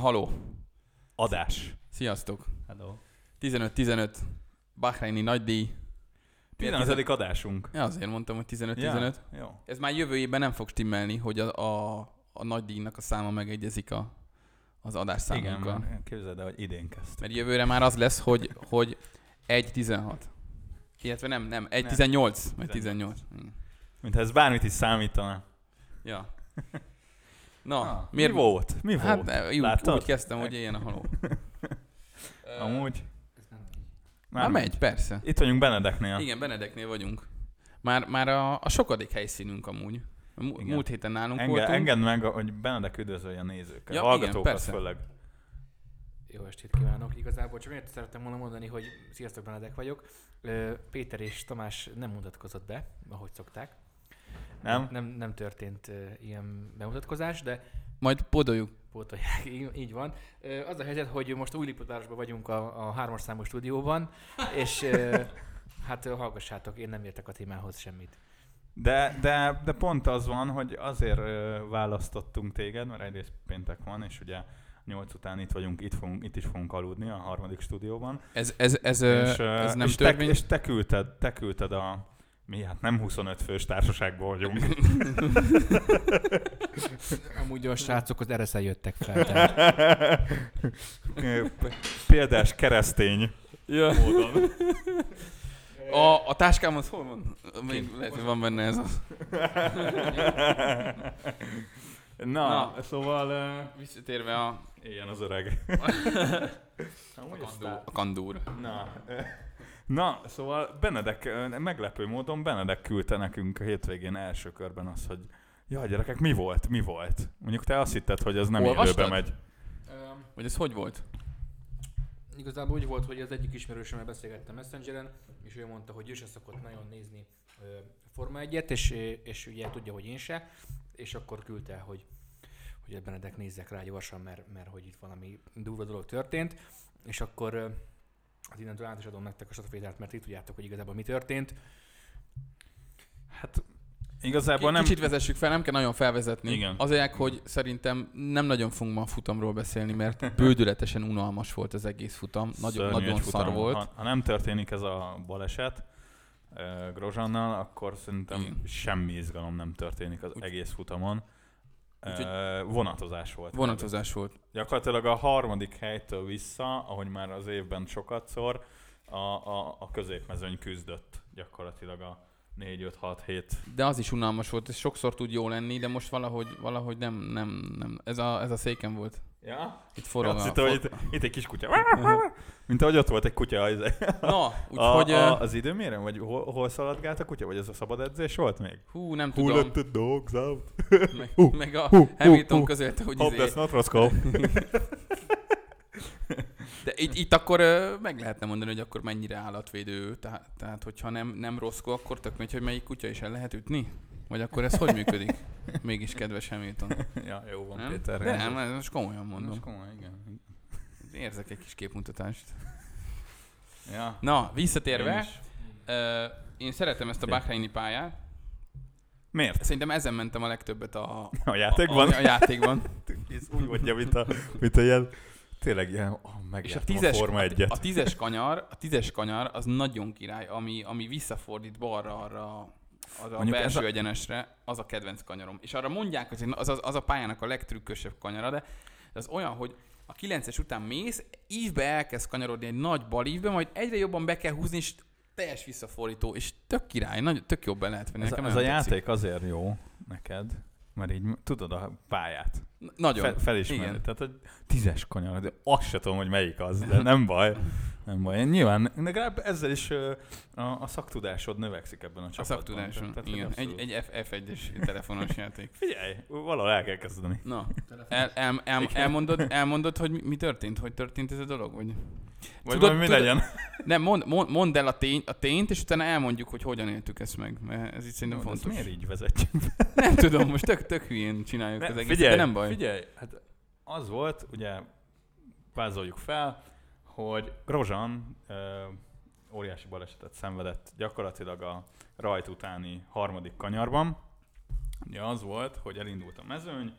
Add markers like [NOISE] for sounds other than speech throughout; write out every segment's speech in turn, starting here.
Haló. Adás. Sziasztok. Hello. 15-15. Bahreini nagydíj. 15. adásunk. Ja, azért mondtam, hogy 15-15. Ja, jó. Ez már jövő évben nem fog stimmelni, hogy a, a, a nagydíjnak a száma megegyezik a, az Igen, adásszámunkkal. mert képzeld el, hogy idén kezdtük. Mert jövőre már az lesz, hogy, hogy 1-16. Illetve nem, nem, 1-18. Vagy 18. Igen. Mint ha ez bármit is számítana. Ja. [LAUGHS] Na, Ah, miért Mi volt? Mi Hát volt? de, úgy, Láttad? úgy kezdtem, hogy éljen a haló. [LAUGHS] Amúgy. Már megy, persze. Itt vagyunk Benedeknél. Igen, Benedeknél vagyunk. Már, már a, a sokadik helyszínünk amúgy. A mu- Igen. múlt héten nálunk Enge, voltunk. engedd meg, hogy Benedek üdvözölje a nézőket. Ja, Hallgatókat főleg. Jó estét kívánok! Igazából csak annyit szerettem volna mondani, hogy sziasztok, Benedek vagyok. Péter és Tamás nem mutatkozott be, ahogy szokták. Nem? Nem, nem történt ilyen bemutatkozás, de Majd podoljuk. pótolják, így, így van. Az a helyzet, hogy most Újliputárosban vagyunk a, a hármas számú stúdióban, és [LAUGHS] hát ö, hallgassátok, én nem értek a témához semmit. De, de, de pont az van, hogy azért ö, választottunk téged, mert egyrészt péntek van, és ugye nyolc után itt vagyunk, itt, fogunk, itt is fogunk aludni a harmadik stúdióban. Ez, ez, ez, és, ez nem és, te, törvény. és te küldted, te küldted a mi hát nem 25 fős társaságból vagyunk. Amúgy a srácok az ereszel jöttek fel, [LAUGHS] tehát Példás keresztény Ja. módon. A, a táskám az hol van? Még lehet, hogy van benne ez a... Na, Na. szóval uh, Visszatérve a, éljen az öreg. [LAUGHS] a, kandúr, a kandúr. Na, na, [LAUGHS] szóval Benedek, meglepő módon Benedek küldte nekünk a hétvégén első körben azt, hogy jaj gyerekek, mi volt, mi volt? Mondjuk te azt hitted, hogy ez nem Olvastad? élőbe megy. Vagy ez hogy volt? Igazából úgy volt, hogy az egyik ismerősömmel beszélgettem Messengeren, és ő mondta, hogy ő se szokott nagyon nézni ö, Forma 1-et, és, és ugye tudja, hogy én se, és akkor küldte, hogy, hogy Benedek nézzek rá gyorsan, mert, mert hogy itt valami durva dolog történt, és akkor az innentől át is adom nektek a stafétát, mert itt tudjátok, hogy igazából mi történt. Hát igazából nem... Kicsit vezessük fel, nem kell nagyon felvezetni. Igen. Azért, hogy szerintem nem nagyon fogunk ma a futamról beszélni, mert bődületesen unalmas volt az egész futam. Nagyon, szörnyű nagyon egy szar futam. volt. Ha, ha nem történik ez a baleset uh, Grozsannal, akkor szerintem Igen. semmi izgalom nem történik az Úgy- egész futamon. Úgyhogy- vonatozás volt. Vonatozás volt. Gyakorlatilag a harmadik helytől vissza, ahogy már az évben sokat szor, a, a, a középmezőny küzdött gyakorlatilag a 4-5-6-7. De az is unalmas volt, ez sokszor tud jó lenni, de most valahogy, valahogy nem, nem, nem. Ez a, ez a széken volt. Ja? Itt forog Azt a... hittem, hogy for... itt, itt egy kis kutya. Mint ahogy ott volt egy kutya. Az, Na, [LAUGHS] úgyhogy... a, A, az időmérem? Vagy hol, hol szaladgált a kutya? Vagy ez a szabad edzés volt még? hú, nem Who tudom. let the dogs out? Meg, Hú, meg a hú, Hamilton hú. közölte, hogy Hope izé, that's not Roscoe. [LAUGHS] De itt, itt akkor meg lehetne mondani, hogy akkor mennyire állatvédő. Tehát, tehát hogyha nem, nem rosszkó, akkor tök megy, hogy melyik kutya is el lehet ütni? Vagy akkor ez hogy működik? Mégis kedves Hamilton. [LAUGHS] ja, jó van, Nem? Péter. De nem, ez most komolyan mondom. Most komoly, igen. Érzek egy kis képmutatást. Ja. Na, Én visszatérve, is. ö, én szeretem ezt a. Bahreini pályát. Miért? Szerintem ezen mentem a legtöbbet a, A játékban? A, a, a játékban. [LAUGHS] Ez úgy mondja, mint a, mint a ilyen, tényleg ilyen, oh, És a megjártam a, tízes, Forma a, egyet. a tízes kanyar, a tízes kanyar az nagyon király, ami, ami visszafordít balra arra az a Mondjuk ez belső a- egyenesre, az a kedvenc kanyarom. És arra mondják, hogy az, az, az a pályának a legtrükkösebb kanyara, de az olyan, hogy a 9-es után mész, ívbe elkezd kanyarodni egy nagy balívbe, majd egyre jobban be kell húzni, és teljes visszafordító, és tök király, nagy, tök jobb be lehet venni. Ez, Nekem ez a tetszik. játék azért jó neked, mert így tudod a pályát. Nagyon. Fe, felismerni. Igen. Tehát, hogy tízes kanyar, de azt se tudom, hogy melyik az, de nem baj. [LAUGHS] Nem baj. Nyilván, legalább ezzel is a, a szaktudásod növekszik ebben a A csapatban. szaktudáson, Tehát, hogy igen. Egy, abszolút. egy F, F1-es telefonos játék. Figyelj, valahol el kell kezdeni. Na, el, el, el, elmondod, elmondod, hogy mi, történt? Hogy történt ez a dolog? Vagy... Vagy Tudod- mi tudod- legyen. Nem, mond, mond, mondd el a, tény, a tényt, és utána elmondjuk, hogy hogyan éltük ezt meg. Mert ez itt szerintem ezt fontos. miért így vezetjük? [LAUGHS] Nem tudom, most tök, tök hülyén csináljuk Ne, az egészet, figyelj, de nem baj. Figyelj, hát az volt, ugye vázoljuk fel, hogy Grozsan ö, óriási balesetet szenvedett gyakorlatilag a rajt utáni harmadik kanyarban. Ugye az volt, hogy elindult a mezőny,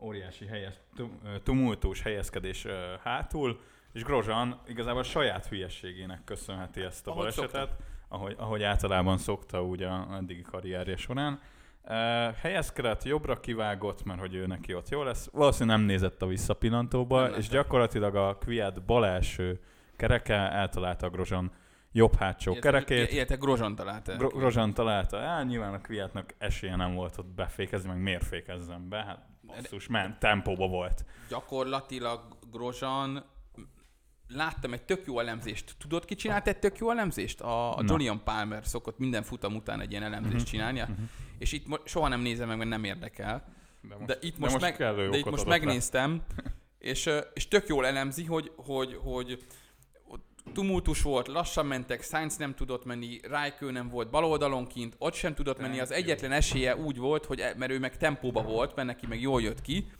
óriási helyez, tum- ö, tumultus helyezkedés ö, hátul, és Grozan igazából a saját hülyességének köszönheti ezt a Ahogy balesetet, ahogy, ahogy általában szokta úgy a eddigi karrierje során. Helyezkedett, jobbra kivágott, mert hogy ő neki ott jó lesz. Valószínűleg nem nézett a visszapillantóba, Nem és látta. gyakorlatilag a Kviat bal első kereke eltalálta a Grozan jobb hátsó kerekét. Illetve Grozan találta. Gro- Grozan találta el, nyilván a Kviatnak esélye nem volt ott befékezni, meg miért fékezzen be, hát basszus, ment, tempóba volt. Gyakorlatilag Grozan láttam egy tök jó elemzést. Tudod, ki csinált egy tök jó elemzést? A, a. Julian Palmer szokott minden futam után egy ilyen elemzést csinálnia, Mhm. És itt mo- soha nem nézem meg, mert nem érdekel. De, most, De itt de most, most meg, de itt most megnéztem, és, és tök jól elemzi, hogy, hogy, hogy tumultus volt, lassan mentek, Sainz nem tudott menni, Raikő nem volt bal oldalon kint, ott sem tudott menni, az egyetlen esélye úgy volt, hogy e- mert ő meg tempóba volt, mert neki meg jól jött ki,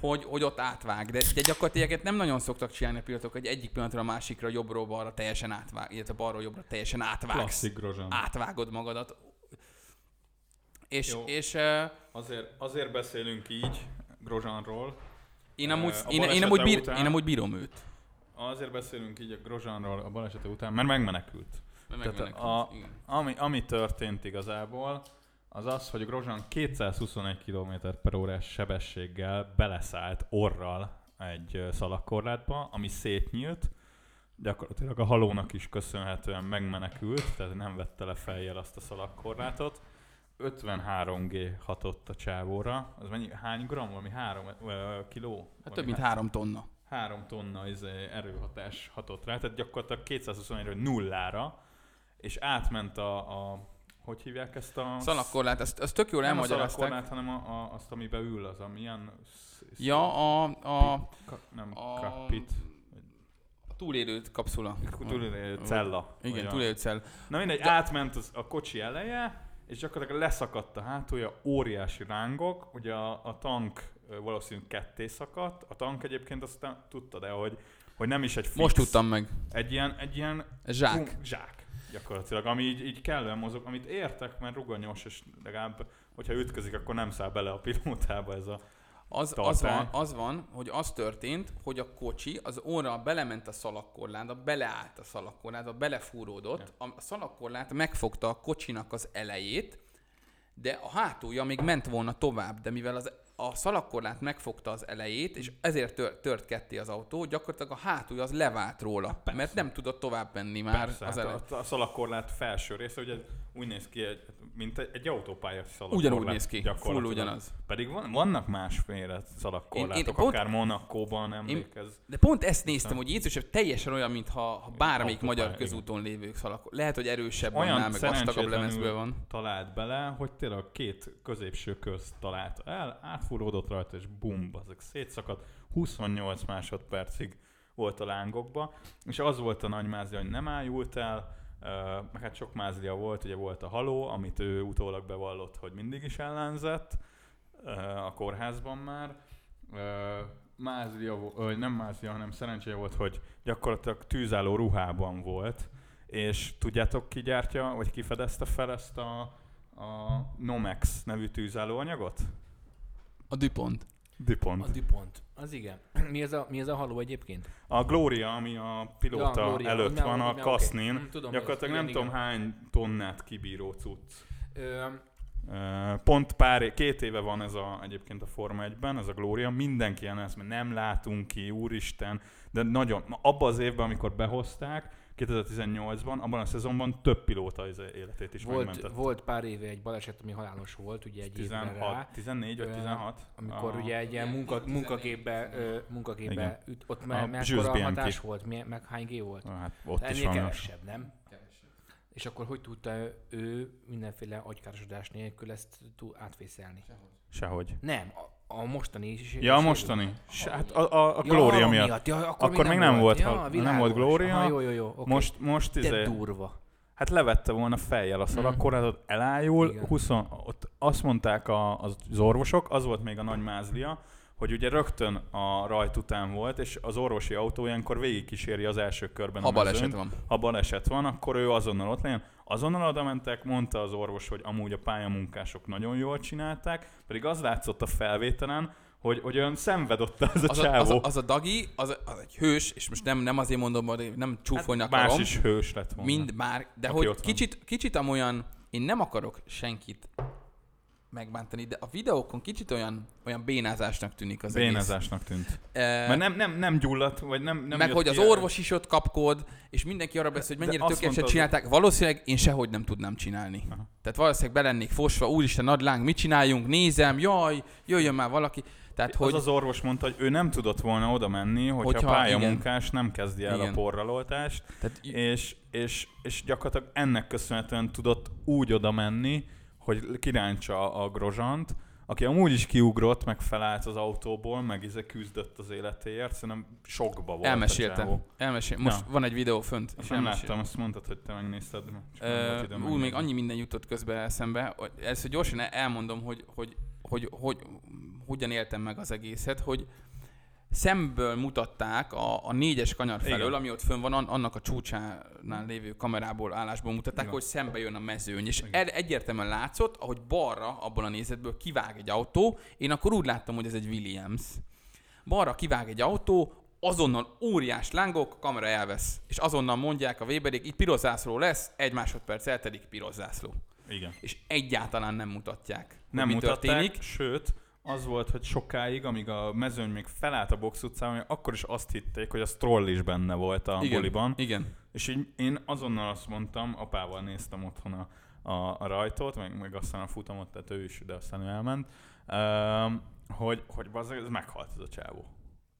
hogy, hogy ott átvág. De, de gyakorlatilag nem nagyon szoktak csinálni a pilotok, hogy egyik pillanatra a másikra jobbról balra teljesen átvág, illetve balról jobbra teljesen átvágsz. Klasszik Grozan. Átvágod magadat. És, Jó. és uh, Azért, azért beszélünk így Grozsanról, én amúgy, a én, én, amúgy bír, után- én amúgy bírom őt. azért beszélünk így a Grozsanról a balesete után, mert megmenekült. Mert Tehát megmenekült, a- igen. Ami, ami történt igazából, az az, hogy Grozan 221 km per órás sebességgel beleszállt orral egy szalagkorlátba, ami szétnyílt, gyakorlatilag a halónak is köszönhetően megmenekült, tehát nem vette le fejjel azt a szalagkorlátot. 53G hatott a csávóra, az mennyi, hány gram, valami 3 kiló? Hát több mint három tonna. 3 tonna izé, erőhatás hatott rá, tehát gyakorlatilag 221-ről nullára, és átment a, a hogy hívják ezt a... Szalagkorlát, azt, azt tök jól nem a elmagyarázták. hanem a, a, azt, amiben ül, az, ami ilyen... sz- sz- Ja, a, a, Ka, nem, a- cockpit. a túlélő kapszula. Túlélő cella. Igen, Olyan. túlélő cell. Na mindegy, átment az, a kocsi eleje, és gyakorlatilag leszakadt a hátulja, óriási rángok, ugye a, a tank valószínűleg ketté szakadt, a tank egyébként azt te tudtad el, hogy, hogy nem is egy fix, Most tudtam meg. egy ilyen, egy ilyen zsák. Bum, zsák gyakorlatilag, ami így, így kellően mozog, amit értek, mert ruganyos, és legalább, hogyha ütközik, akkor nem száll bele a pilótába ez a... Az, az, van, az van, hogy az történt, hogy a kocsi az óra belement a szalagkorlátba, beleállt a szalagkorlátba, belefúródott, a szalagkorlát megfogta a kocsinak az elejét, de a hátulja még ment volna tovább, de mivel az, a szalagkorlát megfogta az elejét, és ezért tör, tört ketté az autó, gyakorlatilag a hátulja az levált róla, mert nem tudott tovább menni már Persze, az hát elején. a, a szalagkorlát felső része, ugye úgy néz ki, egy, mint egy, egy autópálya szalagkorlát. Ugyanúgy néz ki, full ugyanaz. Pedig van, vannak másféle szalagkorlátok, Én- én pont- akár Monakóban emlékez. De pont ezt néztem, hogy Jézus teljesen olyan, mintha ha bármelyik Autópálya, magyar közúton lévő szalak. Lehet, hogy erősebb Olyan annál, meg vastagabb lemezből van. talált bele, hogy tényleg a két középső közt találta el, átfúródott rajta, és bum, azok szétszakadt. 28 másodpercig volt a lángokba, és az volt a nagy mázlia, hogy nem ájult el, meg hát sok mázlia volt, ugye volt a haló, amit ő utólag bevallott, hogy mindig is ellenzett a kórházban már. Mázlia, nem mázlia, hanem szerencséje volt, hogy gyakorlatilag tűzálló ruhában volt, és tudjátok ki gyártja, vagy ki fedezte fel ezt a, a Nomex nevű tűzállóanyagot? A DuPont. DuPont. A DuPont. Az igen. [CLEARS THROAT] Mi ez a, mi ez a haló egyébként? A Gloria, ami a pilóta Ja, Gloria. előtt van, a. Kasznin, Hm, tudom, gyakorlatilag nem igen. tudom hány tonnát kibíró cucc. Ö, Pont pár, két éve van ez a, egyébként a Forma 1-ben, ez a Gloria, mindenki ilyen ezt, mert nem látunk ki, úristen, de nagyon, abban az évben, amikor behozták, 2018-ban, abban a szezonban több pilóta életét is volt, megmentett. volt pár éve egy baleset, ami halálos volt, ugye egy évre 16, rá. 14 vagy Ö, 16? Amikor a, ugye egy ilyen munka, 14, munkagépbe, ö, Igen. munkagépbe üt, ott Jules mekkora hatás volt, mi, meg hány G volt? Hát ott is Ennél van. kevesebb, nem? És akkor hogy tudta ő mindenféle agykárosodás nélkül ezt túl átvészelni? Sehogy. Nem, a, a mostani is. Ja, a mostani. Se, hát a, a, a Ja, Gloria arra miatt. Ja, akkor, Akkor még nem volt, Ja, ha- nem volt Gloria. Aha, jó, jó, jó. Okay. Most, most De izé, durva. hát levette volna fejjel a szalagkorlátot, elájul, Igen. 20, ott azt mondták a, az orvosok, az volt még a nagy mázlia, hogy ugye rögtön a rajt után volt, és az orvosi autó ilyenkor végigkíséri az első körben Ha a baleset mezőnyt. van. Ha baleset van, akkor ő azonnal ott legyen. Azonnal oda mentek, mondta az orvos, hogy amúgy a pályamunkások nagyon jól csinálták, pedig az látszott a felvételen, hogy, hogy olyan szenved ott az a Az a, az, csávó. a, az a Dagi, az, az egy hős, és most nem, nem azért mondom, hogy nem csúfolni hát akarom. más is hős lett volna. Mind már, de Aki hogy kicsit, kicsit amolyan, én nem akarok senkit megbántani, de a videókon kicsit olyan, olyan bénázásnak tűnik az Bénázásnak tűnt. egész. Mert E, nem, nem, nem gyulladt, vagy nem, nem meg hogy az ki- orvos is ott kapkod, és mindenki arra beszél, hogy mennyire tökéletesen csinálták. Valószínűleg én sehogy nem tudnám csinálni. Aha. Tehát valószínűleg belennék fosva, úristen, nagy láng, mit csináljunk, nézem, jaj, jöjjön már valaki. Tehát, hogy... hogy Az az orvos mondta, hogy ő nem tudott volna oda menni, hogyha, Hogyha- pályamunkás nem kezdi el Igen. a porraloltást, tehát, és, és, és gyakorlatilag ennek köszönhetően tudott úgy oda menni, hogy kirántsa a grozsant, aki amúgy is kiugrott, meg felállt az autóból, meg izé küzdött az életéért, szerintem sokba volt csávó. Elmesél. Most Na. van egy videó fönt. és Azt nem elmesélem. láttam, azt mondtad, hogy te megnézted. Ö, Ú, még annyi minden jutott közben eszembe. hogy- Először gyorsan elmondom, hogy, hogy, hogy, hogy hogyan éltem meg az egészet, hogy szemből mutatták a, a négyes kanyar felől, Igen. ami ott fönn van, an- annak a csúcsánál lévő kamerából, állásból mutatták, Igen. hogy szembe jön a mezőny. És el, egyértelműen látszott, ahogy balra, abból a nézetből kivág egy autó, én akkor úgy láttam, hogy ez egy Williams. Balra kivág egy autó, azonnal óriás lángok, a kamera elvesz. És azonnal mondják a Weberék, itt piros zászló lesz, egy másodperc eltelik, piros zászló. Igen. És egyáltalán nem mutatják, Nem mi mutatták, történik. sőt, az volt, hogy sokáig, amíg a mezőny még felállt a box utcán, akkor is azt hitték, hogy a Stroll is benne volt a Igen, boliban. igen. És így én azonnal azt mondtam, apával néztem otthon a, a, a rajtot, meg, meg aztán a futamot, tehát ő is, de aztán ő elment, um, hogy, hogy bazzeg, ez meghalt ez a csávó.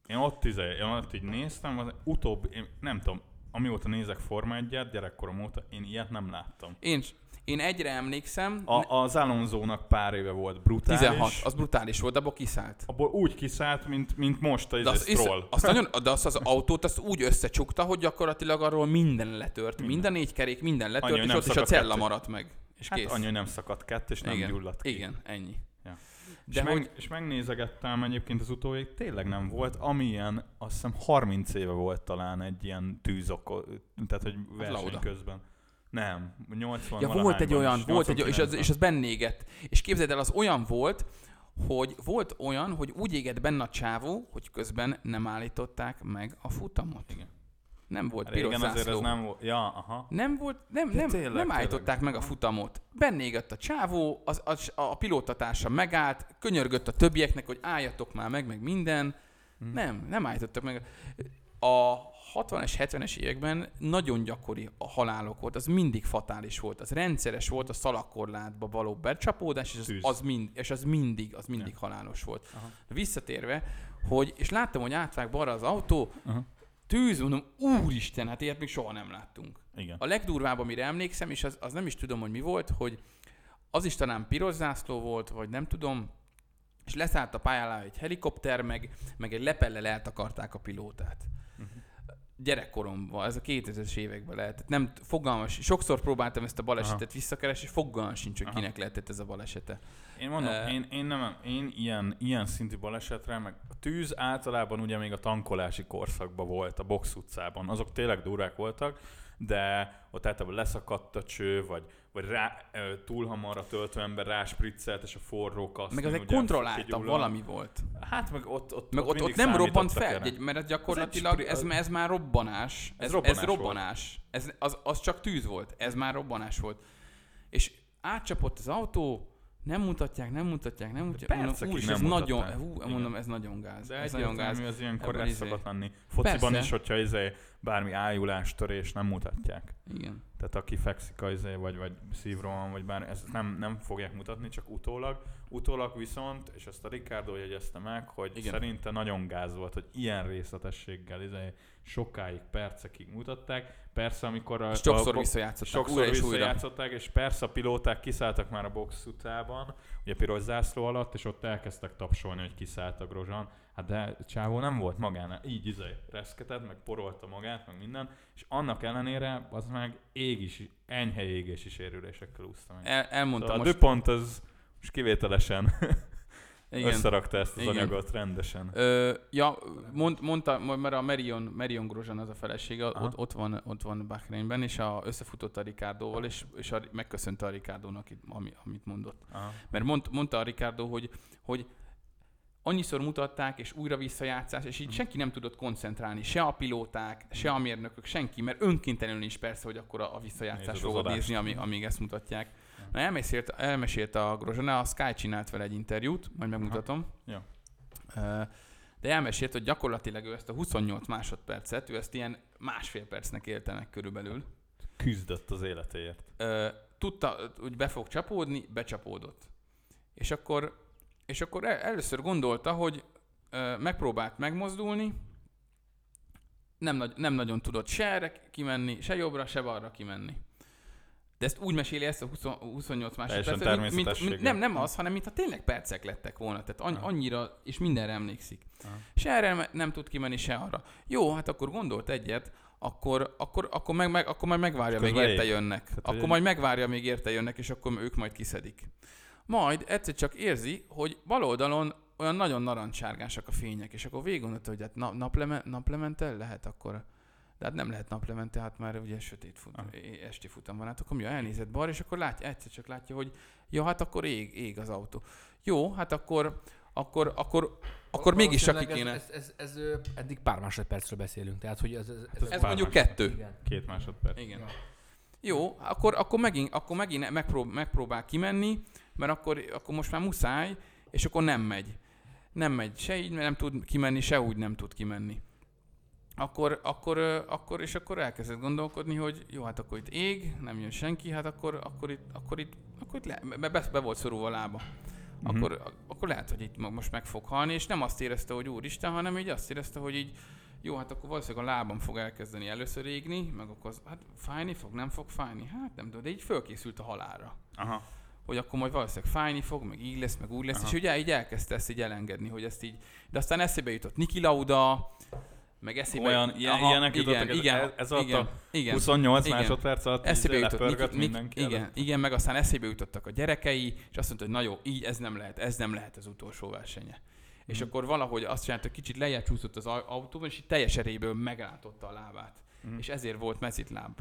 Én ott, izé, én ott így néztem, az utóbb, én nem tudom, amióta nézek Forma 1 gyerekkorom óta, én ilyet nem láttam. Én, én egyre emlékszem, A, az Alonso-nak pár éve volt brutális. 16, az brutális volt, de abból kiszállt. Abból úgy kiszállt, mint, mint most a isz, Stroll. azt nagyon, [LAUGHS] de azt az autót azt úgy összecsukta, hogy gyakorlatilag arról minden letört. Minden, minden négy kerék, minden letört, Annyi, és ott is a cella kettő. maradt meg. És Hát kész. annyi, nem szakadt kett, és nem igen, gyulladt ki. Igen, ennyi. De és, hogy, meg, és megnézegettem egyébként az utóvég, tényleg nem volt, amilyen, azt hiszem 30 éve volt talán egy ilyen tűzok, tehát hogy verseny Lauda. közben. Nem, 80 Ja, volt egy olyan, is, volt egy, és az, 89-ben. és az benne égett. És képzeld el, az olyan volt, hogy volt olyan, hogy úgy égett benne a csávó, hogy közben nem állították meg a futamot. Igen. Nem volt piros Régen azért ez zászló. nem volt, ja, aha. Nem volt, nem, nem, tényleg, nem tényleg. állították meg a futamot. Benne égett a csávó, az, az, a pilótatársa megállt, könyörgött a többieknek, hogy álljatok már meg, meg minden. Hm. Nem, nem állítottak meg. A 60-es, 70-es években nagyon gyakori a halálok volt, az mindig fatális volt, az rendszeres volt a szalakkorlátba való becsapódás, és az, az, mind, és az mindig, az mindig halálos volt. Aha. Visszatérve, hogy, és láttam, hogy átvág balra az autó, Aha. Tűz, mondom, úristen, hát ilyet még soha nem láttunk. Igen. A legdurvább, amire emlékszem, és az, az nem is tudom, hogy mi volt, hogy az is talán piros zászló volt, vagy nem tudom, és leszállt a pályán alá egy helikopter, meg, meg egy lepellel eltakarták a pilótát. Gyerekkoromban, ez a 2000-es években lehetett. Nem, fogalmas, sokszor próbáltam ezt a balesetet Aha. visszakeresni, fogalmas sincs, hogy Aha. kinek lehetett ez a balesete. Én mondom, Eh. én, én, nem, én ilyen, ilyen szintű balesetre, meg a tűz általában ugye még a tankolási korszakban volt, a box utcában. Azok tényleg durák voltak, de ott általában leszakadt a cső, vagy, vagy rá, túl hamar a töltőember ráspriccelt, és a forró kaszni, Meg az egy ugye kontrollálta kigyullad. valami volt. Hát meg ott, ott, Meg ott, ott nem robbant fel, egy, mert ez gyakorlatilag, spri- ez, ez már robbanás. Ez, ez robbanás robbanás. Ez, robbanás. ez az, az csak tűz volt, ez már robbanás volt. És átcsapott az autó, nem mutatják, nem mutatják, nem mutatják. Mondom, percekig úr, nem ez nagyon, hú, Igen. mondom, ez nagyon gáz. De ez nagyon gáz. az ilyenkor ez izé- szokott lenni. Fociban Persze. is, hogyha izé, bármi ájulás, törés nem mutatják. Igen. Tehát aki fekszik a izé, vagy, vagy szívrohan, vagy bár ezt nem, nem fogják mutatni, csak utólag. Utólag viszont, és ezt a Ricardo jegyezte meg, hogy Igen. Szerinte nagyon gáz volt, hogy ilyen részletességgel izé, sokáig, percekig mutatták. Persze, amikor a, És sokszor a, visszajátszották, sokszor újra és újra. visszajátszották, és persze a pilóták kiszálltak már a box utcában, ugye piros zászló alatt, és ott elkezdtek tapsolni, hogy kiszállt a Grozsan. Hát de Csávó nem volt magánál, így izé reszketett, meg porolta magát, meg minden, és annak ellenére az meg ég is, enyhe égési sérülésekkel úszta meg. El, elmondtam Szóval a most. DuPont az most kivételesen [LAUGHS] Igen. összerakta ezt az Igen. anyagot rendesen. Ö, ja, mond, mondta, mert a Marion, Marion Grosjean az a felesége, Aha. ott, ott, van, ott van Bahreinben, és a, összefutott a Ricardóval, és, és a, megköszönte a Ricardónak, ami, amit mondott. Aha. Mert mond, mondta a Ricardo, hogy, hogy annyiszor mutatták, és újra visszajátszás, és így senki nem tudott koncentrálni, se a pilóták, se a mérnökök, senki, mert önkéntelenül is persze, hogy akkor a a visszajátszás fogod nézni, ami, amíg ezt mutatják. Na elmesélt, elmesélte a Grozsana, a Sky csinált vele egy interjút, majd megmutatom. Ja. De elmesélt, hogy gyakorlatilag ő ezt a 28 másodpercet, ő ezt ilyen másfél percnek meg körülbelül. Küzdött az életéért. Tudta, hogy be fog csapódni, becsapódott. És akkor, és akkor el, először gondolta, hogy megpróbált megmozdulni, nem, nagy, nem nagyon tudott se erre kimenni, se jobbra, se balra kimenni. De ezt úgy meséli ezt a 20, 28 másodpercet, mint, mint, mint, nem, nem az, hanem mintha tényleg percek lettek volna. Tehát annyira, és mindenre emlékszik. Aha. Se erre nem tud kimenni, se arra. Jó, hát akkor gondolt egyet, akkor, akkor, akkor, meg, meg, akkor majd megvárja, még érte ég. jönnek. Tehát, akkor majd megvárja, még érte jönnek, és akkor ők majd kiszedik. Majd egyszer csak érzi, hogy bal oldalon olyan nagyon narancsárgásak a fények, és akkor végig gondolta, hogy hát na, napleme, naplemente lehet akkor. De hát nem lehet naplemente, hát már ugye sötét fut, Ah. esti futam van. Hát akkor mi, elnézett balra, és akkor látja, egyszer csak látja, hogy ja, hát akkor ég, ég az autó. Jó, hát akkor, akkor, akkor, akkor mégis csak ki kéne. Ez, ez, ez, ez, eddig pár másodpercről beszélünk, tehát hogy ez, ez, ez, Ez Ez mondjuk kettő. Igen. Két másodperc. Igen. Ja. Jó, akkor, akkor megint, akkor megint megprób- megpróbál kimenni, mert akkor, akkor most már muszáj, és akkor nem megy. Nem megy se így, mert nem tud kimenni, se úgy nem tud kimenni. Akkor, akkor, akkor, és akkor elkezdett gondolkodni, hogy jó, hát akkor itt ég, nem jön senki, hát akkor, akkor itt, akkor itt, akkor itt le, be, be, volt szorulva a lába. Mhm. Akkor, akkor lehet, hogy itt most meg fog halni, és nem azt érezte, hogy úristen, hanem így azt érezte, hogy így jó, hát akkor valószínűleg a lábam fog elkezdeni először égni, meg akkor az, hát fájni fog, nem fog fájni, hát nem tudom, de így fölkészült a halálra. Aha. Hogy akkor majd valószínűleg fájni fog, meg így lesz, meg úgy lesz, Aha. és ugye így elkezdte ezt így elengedni, hogy ezt így, de aztán eszébe jutott Niki Lauda, meg eszébe Olyan, ilyen, ilyenek igen, jutottak, igen, ez, ez alatt igen, a igen. 28 igen. másodperc alatt Eszébe így jutott Niki, mindenki igen, előtt. igen, meg aztán eszébe jutottak a gyerekei, és azt mondta, hogy na jó, így ez nem lehet, ez nem lehet az utolsó versenye. És Mhm. akkor valahogy azt csinálta, hogy kicsit lejjebb csúszott az au- autóban, és így teljes erejéből megrántotta a lábát. Mhm. És ezért volt mezitláb.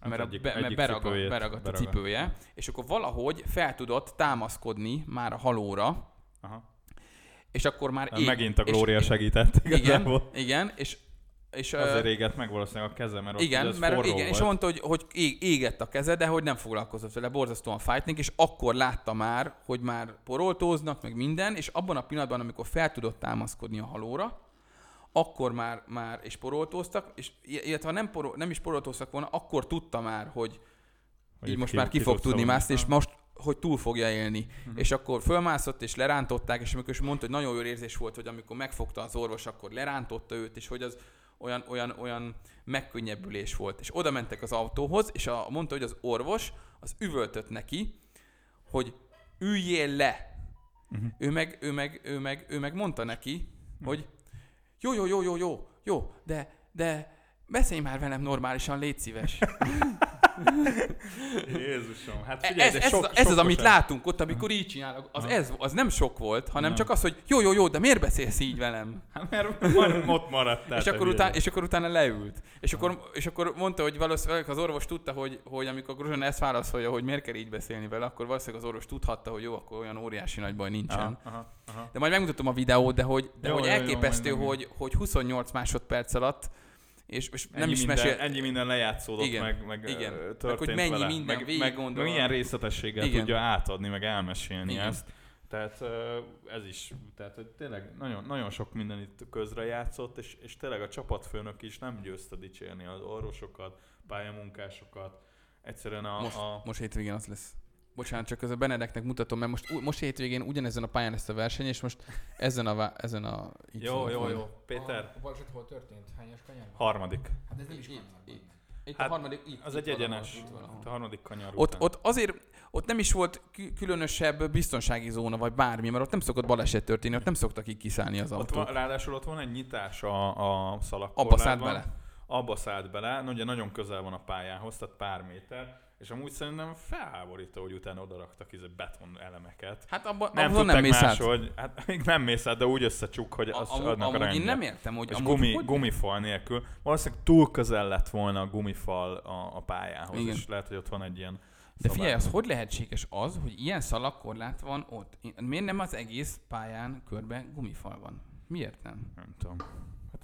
Az Mert, egyik- a, be, mert egyik beragadt, cipőjét beragadt a cipője, és akkor valahogy fel tudott támaszkodni már a halóra, Aha. És akkor már Hát Megint a és- Glória segített Igen, igazából. igen, és, és Azért égett meg valószínűleg a keze, mert ott igen, ez mert igen, és volt. mondta, hogy, hogy ég, égett a keze, de hogy nem foglalkozott vele, borzasztóan fájtnik, és akkor látta már, hogy már poroltóznak, meg minden, és abban a pillanatban, amikor fel tudott támaszkodni a halóra, akkor már, már és poroltóztak, és illetve ha nem, porol, nem is poroltóztak volna, akkor tudta már, hogy Hogy így most ki- már ki ki fog tud tudni mászni, és Ah. most, hogy túl fogja élni. Mhm. És akkor fölmászott, és lerántották, és amikor is mondta, hogy nagyon jó érzés volt, hogy amikor megfogta az orvos, akkor lerántotta őt, és hogy az olyan, olyan, olyan megkönnyebbülés volt. És oda mentek az autóhoz, és a, mondta, hogy az orvos az üvöltött neki, hogy üljél le. Mhm. Ő, meg, ő, meg, ő, meg, ő meg mondta neki, hogy jó, jó, jó, jó, jó, jó, de, de beszélj már velem normálisan, légy szíves. [LAUGHS] [LAUGHS] Jézusom, hát E- figyelj, ez, de ez, sok, az, ez az, amit látunk ott, amikor így csinálok. Az, ez, az nem sok volt, hanem Nem. csak az, hogy jó, jó, jó, de miért beszélsz így velem? Hát mert majdnem ott maradt. és, akkor után, és akkor utána leült. És akkor, és akkor mondta, hogy valószínűleg az orvos tudta, hogy, hogy amikor Grozsan ezt válaszolja, hogy miért kell így beszélni vele, akkor valószínűleg az orvos tudhatta, hogy jó, akkor olyan óriási nagy baj nincsen. Aha, aha, aha. De majd megmutatom a videót, de hogy, de Jó, hogy jó, jó, elképesztő, majd meg- hogy, hogy 28 másodperc alatt, és, és nem ennyi is minden, mesél... Ennyi minden lejátszódott, Igen, meg, meg igen. ö, Meg, történt hogy mennyi vele. minden meg, meg, meg milyen részletességgel Igen. tudja átadni, meg elmesélni Igen. ezt. Tehát ez is, tehát hogy tényleg nagyon, nagyon sok minden itt közre játszott, és, és tényleg a csapatfőnök is nem győzte dicsérni az orvosokat, pályamunkásokat. Egyszerűen a, Most, a most hétvégén az lesz. Bocsánat, csak ez a Benedeknek mutatom, mert most, most hétvégén ugyanezen a pályán lesz a verseny, és most ezen a, ezen a így jó, jó, jó. Péter, A baleset hol történt? Hányas kanyarban? harmadik. Hát ez nem is Itt, kanyarban. itt. Itt Hát, a harmadik, itt, Az itt egy egyenes. itt. A harmadik kanyar Ott, után. ott azért, ott nem is volt kü- különösebb biztonsági zóna, vagy bármi, mert ott nem szokott baleset történni, ott nem szoktak így kiszállni az Ott autók. van, ráadásul ott van egy nyitás a, a szalagkorlátban. Abba szállt bele. Abba szállt bele, ugye nagyon közel van a pályához, tehát pár méter, és amúgy szerintem felháborító, hogy utána odaraktak izé beton elemeket. Hát abba, Nem abban nem mész át. máshogy, hát még nem mész át, de úgy összecsuk, hogy A- az amúgy, adnak a amúgy én nem értem, hogy és gumi, hogy... gumifal nélkül. Valószínűleg túl közel lett volna a gumifal a, a pályához, Igen. és lehet, hogy ott van egy ilyen De figyelj, az hogy lehetséges az, hogy ilyen szalagkorlát van ott? Miért nem az egész pályán körbe gumifal van? Miért nem? Nem tudom.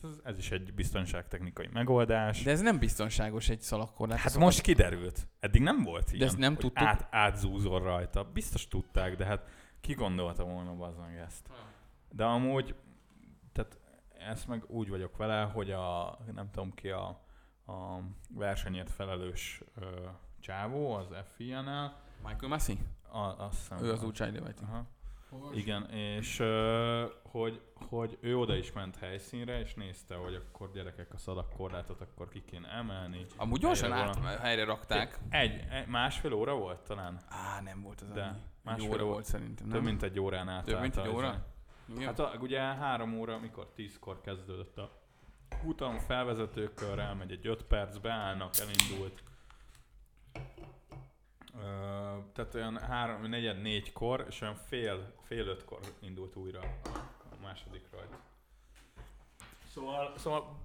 Ez, ez is egy biztonságtechnikai megoldás. De ez nem biztonságos egy szalagkorlát. Hát most kiderült. Eddig nem volt ilyen. ezt nem hogy tudtuk? Át, átzúzol rajta. Biztos tudták, de hát ki gondolta volna bazzang ezt. De amúgy, tehát ezt meg úgy vagyok vele, hogy a, nem tudom ki a, a versenyért felelős ö, csávó az FIA-nál, Michael Massey? a, azt hiszem, Ő az új Charlie Igen, és hogy, hogy ő oda is ment helyszínre, és nézte, hogy akkor gyerekek a szalagkorlátot akkor ki kéne emelni. Amúgy gyorsan Helyre át, volna. helyre rakták. Egy, egy, másfél óra volt talán? Á, nem volt az De, annyi. Másfél óra volt szerintem, nem? Több mint egy órán át. Több mint egy óra? Igen? Hát a, ugye három óra, mikor tízkor kezdődött a futam, felvezetőkör elmegy egy öt perc, beállnak, elindult. Tehát olyan három, negyed, négykor, és olyan fél, fél ötkor indult újra a második rajt. Szóval, szóval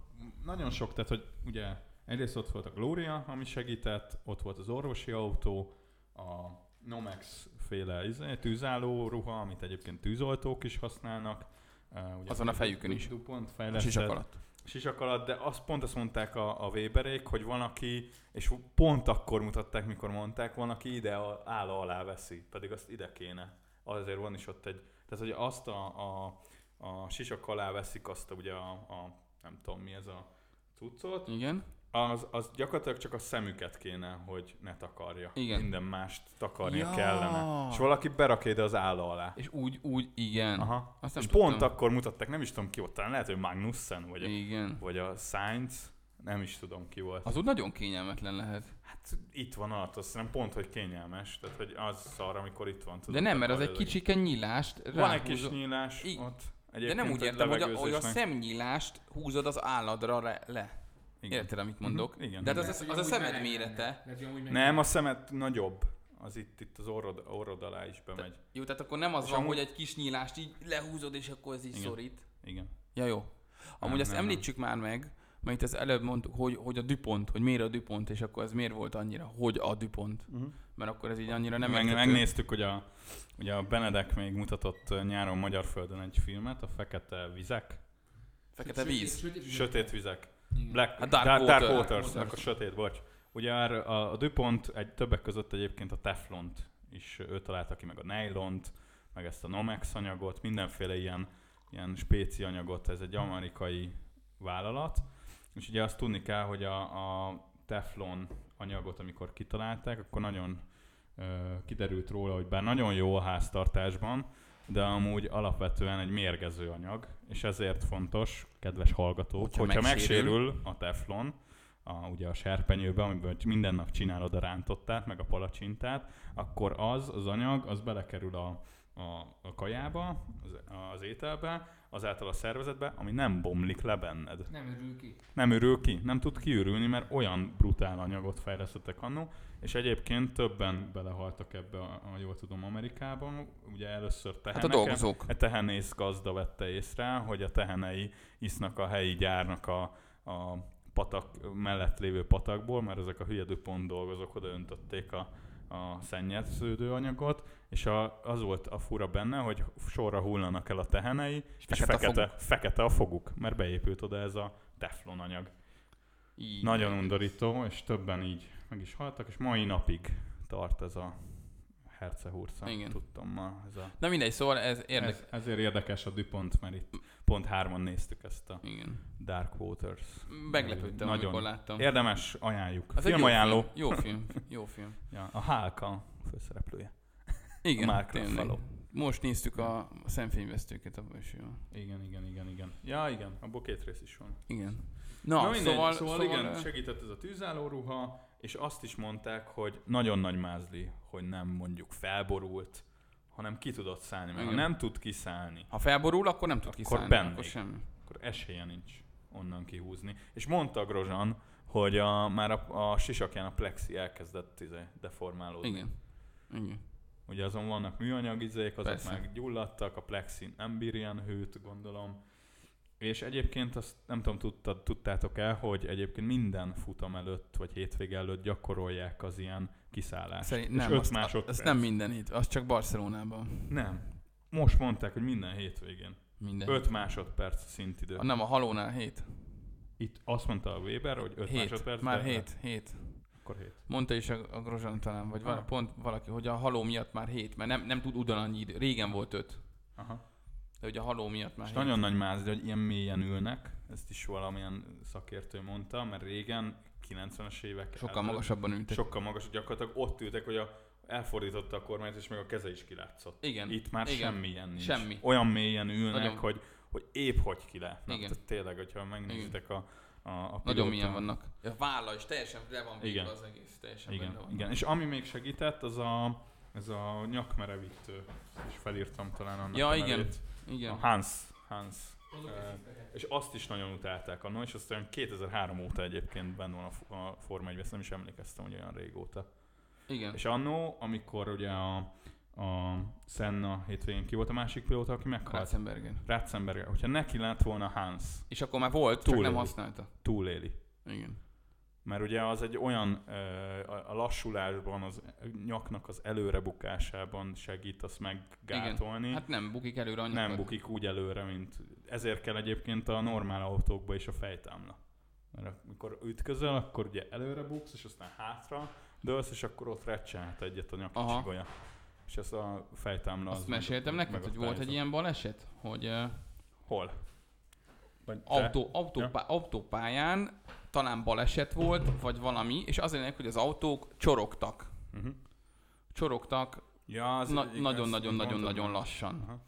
nagyon sok, tehát hogy ugye egyrészt ott volt a Gloria, ami segített, ott volt az orvosi autó, a Nomex féle izé, tűzálló ruha, amit egyébként tűzoltók is használnak. Uh, ugye Az van a fejükön is. DuPont A fejlesztett. sisak alatt. Sisak alatt, de azt pont azt mondták a, a Weberék, hogy van, aki, és pont akkor mutatták, mikor mondták, van, aki ide a- áll alá veszi, pedig azt ide kéne. Azért van is ott egy, tehát hogy azt a, a, a sisak alá veszik azt a, ugye a, a, nem tudom mi ez a cuccot, Igen. Az, az gyakorlatilag csak a szemüket kéne, hogy ne takarja. Igen. Minden mást takarnia Ja. kellene. És valaki berakja ide az álla alá. És úgy, úgy, igen. Aha. Azt és tudtam. pont akkor mutatták, nem is tudom ki volt, talán lehet, hogy Magnussen, vagy a, Igen. vagy a Sainz, nem is tudom ki volt. Az úgy nagyon kényelmetlen lehet. Hát itt van alatt, azt hiszem pont, hogy kényelmes, tehát hogy az szar, amikor itt van. Tudod, De nem, mert az egy kicsike nyílást Van egy kis nyílás I- ott. De nem úgy értem, hogy a, hogy a szemnyílást húzod az álladra le. Igen. Érted, amit mondok? Mhm, igen, De hát az, az, az a szemed mérete. Nem, a szemet nagyobb. Az itt, itt az orrod, orrod alá is bemegy. Jó, tehát akkor nem az És van, amúgy- hogy egy kis nyílást így lehúzod, és akkor ez így Igen. szorít. Igen. Ja, jó. Amúgy Nem, ezt nem, említsük már meg, mert itt az előbb mondtuk, hogy, hogy a DuPont, hogy miért a DuPont, és akkor ez miért volt annyira, hogy a DuPont. Uh-huh. Mert akkor ez így annyira nem Meg, megnéztük, hogy a, ugye a Benedek még mutatott nyáron magyar földön egy filmet, a Fekete Vizek, Fekete víz. Sötét Vizek. Igen. Black, A Dark Dark, Water. Dark Waters, Waters. a sötét, bocs. Ugye a, a DuPont egy többek között egyébként a Teflont is ő találta ki, meg a nylont, meg ezt a Nomex anyagot, mindenféle ilyen, ilyen spéci anyagot, ez egy amerikai vállalat. És ugye azt tudni kell, hogy a, a Teflon anyagot, amikor kitalálták, akkor nagyon ö, kiderült róla, hogy bár nagyon jó a háztartásban, de amúgy alapvetően egy mérgező anyag, és ezért fontos, kedves hallgatók, Hogyha hogyha, megsérül. megsérül a teflon, a, ugye a serpenyőben, amiből minden nap csinálod a rántottát, meg a palacsintát, akkor az, az anyag, az belekerül a, a, a kajába, az, az ételbe, azáltal a szervezetbe, ami nem bomlik le benned Nem örül ki. nem örül ki, nem tud kiürülni, mert olyan brutál anyagot fejlesztettek annó, és egyébként többen belehaltak ebbe, a, a jól tudom, Amerikában. Ugye először Hát teheneken. a dolgozók. Egy tehenész gazda vette észre, hogy a tehenei isznak a helyi gyárnak a, a patak mellett lévő patakból, mert ezek a hülye DuPont dolgozók oda öntötték a, a szennyeződő anyagot, és a, az volt a fura benne, hogy sorra hullanak el a tehenei, és fekete a fekete, fekete a foguk, mert beépült oda ez a teflon anyag. Így. Nagyon undorító, és többen így meg is haltak, és mai napig tart ez a hercehurca. Igen. Tudtam ma. Ez a, Na mindegy, szóval ez érdekes. ez, ezért érdekes a DuPont, mert itt pont hárman néztük ezt a Igen. Dark Waters. Meglepődtem, Nagyon. amikor láttam. Érdemes, ajánljuk. Az egy jó Filmajánló. film. Jó film. Jó film. [LAUGHS] Ja, a Hálka főszereplője. Igen, a Mark. Ruffalo. Most néztük a szemfényvesztőket, abban is jó. Igen, igen, igen, igen. Ja, igen, abból két rész is van. Igen. Na, Na mindegy, szóval, szóval, szóval, igen, ö, segített ez a tűzállóruha, és azt is mondták, hogy nagyon nagy mázli, hogy nem mondjuk felborult, hanem ki tudott szállni. Ha Igen. nem tud kiszállni, ha felborul, akkor nem tud Akkor kiszállni. bennék. Akkor semmi. akkor esélye nincs onnan kihúzni. És mondta Grozan, hogy a, már a, a sisakján a plexi elkezdett izé, deformálódni. Igen. Igen. Ugye azon vannak műanyag izék, azok Persze. meg gyulladtak, a plexi nem bír ilyen hőt, gondolom. És egyébként azt nem tudom, tudtad, tudtátok el, hogy egyébként minden futam előtt, vagy hétvége előtt gyakorolják az ilyen kiszállást. Szerint És nem, öt azt, másodperc. azt nem minden hét, az csak Barcelonában. Nem. Most mondták, hogy minden hétvégén. Minden 5 másodperc szintidő. A, nem, a halónál 7. Itt azt mondta a Weber, hogy 5 Hét. másodperc. Már de- 7, 7. Akkor 7. Mondta is a, a Grozan talán, vagy vala, pont valaki, hogy a haló miatt már 7, mert nem, nem tud ugyanannyi idő. Régen volt 5, Aha. De hogy a haló miatt már És 7. nagyon nagy mázli, hogy ilyen mélyen ülnek, ezt is valamilyen szakértő mondta, mert régen, 90-es évek Sokkal előtt magasabban ültek. Sokkal magas, gyakorlatilag ott ültek, hogy a, elfordította a kormányt, és meg a keze is kilátszott. Igen. Itt már igen. semmilyen nincs. Semmi. Olyan mélyen ülnek, Nagyon- hogy, hogy épp hogy kilátnak. Igen. Tehát tényleg, hogyha megnézitek a, a, a Nagyon milyen vannak. A válla is teljesen le van Igen. az egész. Teljesen Igen, benne van. igen. És ami még segített, az a, ez a nyakmerevítő. És felírtam talán annak Ja, a igen. nevét. Igen. A Hans. Hans. És azt is nagyon utálták annól, és aztán 2003 óta egyébként benne van a, a Forma 1 nem is emlékeztem, hogy olyan régóta. Igen. És annó, amikor ugye a, a Senna hétvégén ki volt a másik pilóta, aki meghalt? Ratzenbergen. Ratzenberger. Hogyha neki lett volna Hans, És akkor már volt, csak nem Túléli. használta. túléli. Igen. Mert ugye az egy olyan, a- lassulásban, az nyaknak az előre bukásában segít azt meggátolni. Hát nem bukik előre annyit. nem bukik úgy előre, mint... Ezért kell egyébként a normál autókba is a fejtámla. Mert amikor ütközöl, akkor ugye előre buksz, és aztán hátra dőlsz, és akkor ott recsenhet egyet a Aha. nyakcsigolya. És ez a fejtámla... Azt az meséltem meg- neked, meg hogy volt egy ilyen baleset, hogy uh, Hol? Vagy autó, autópá, autópályán talán baleset volt, vagy valami, és az a lényeg, hogy az autók csorogtak. Uh-huh. Csorogtak Ja, nagyon-nagyon-nagyon-nagyon lassan. Aha.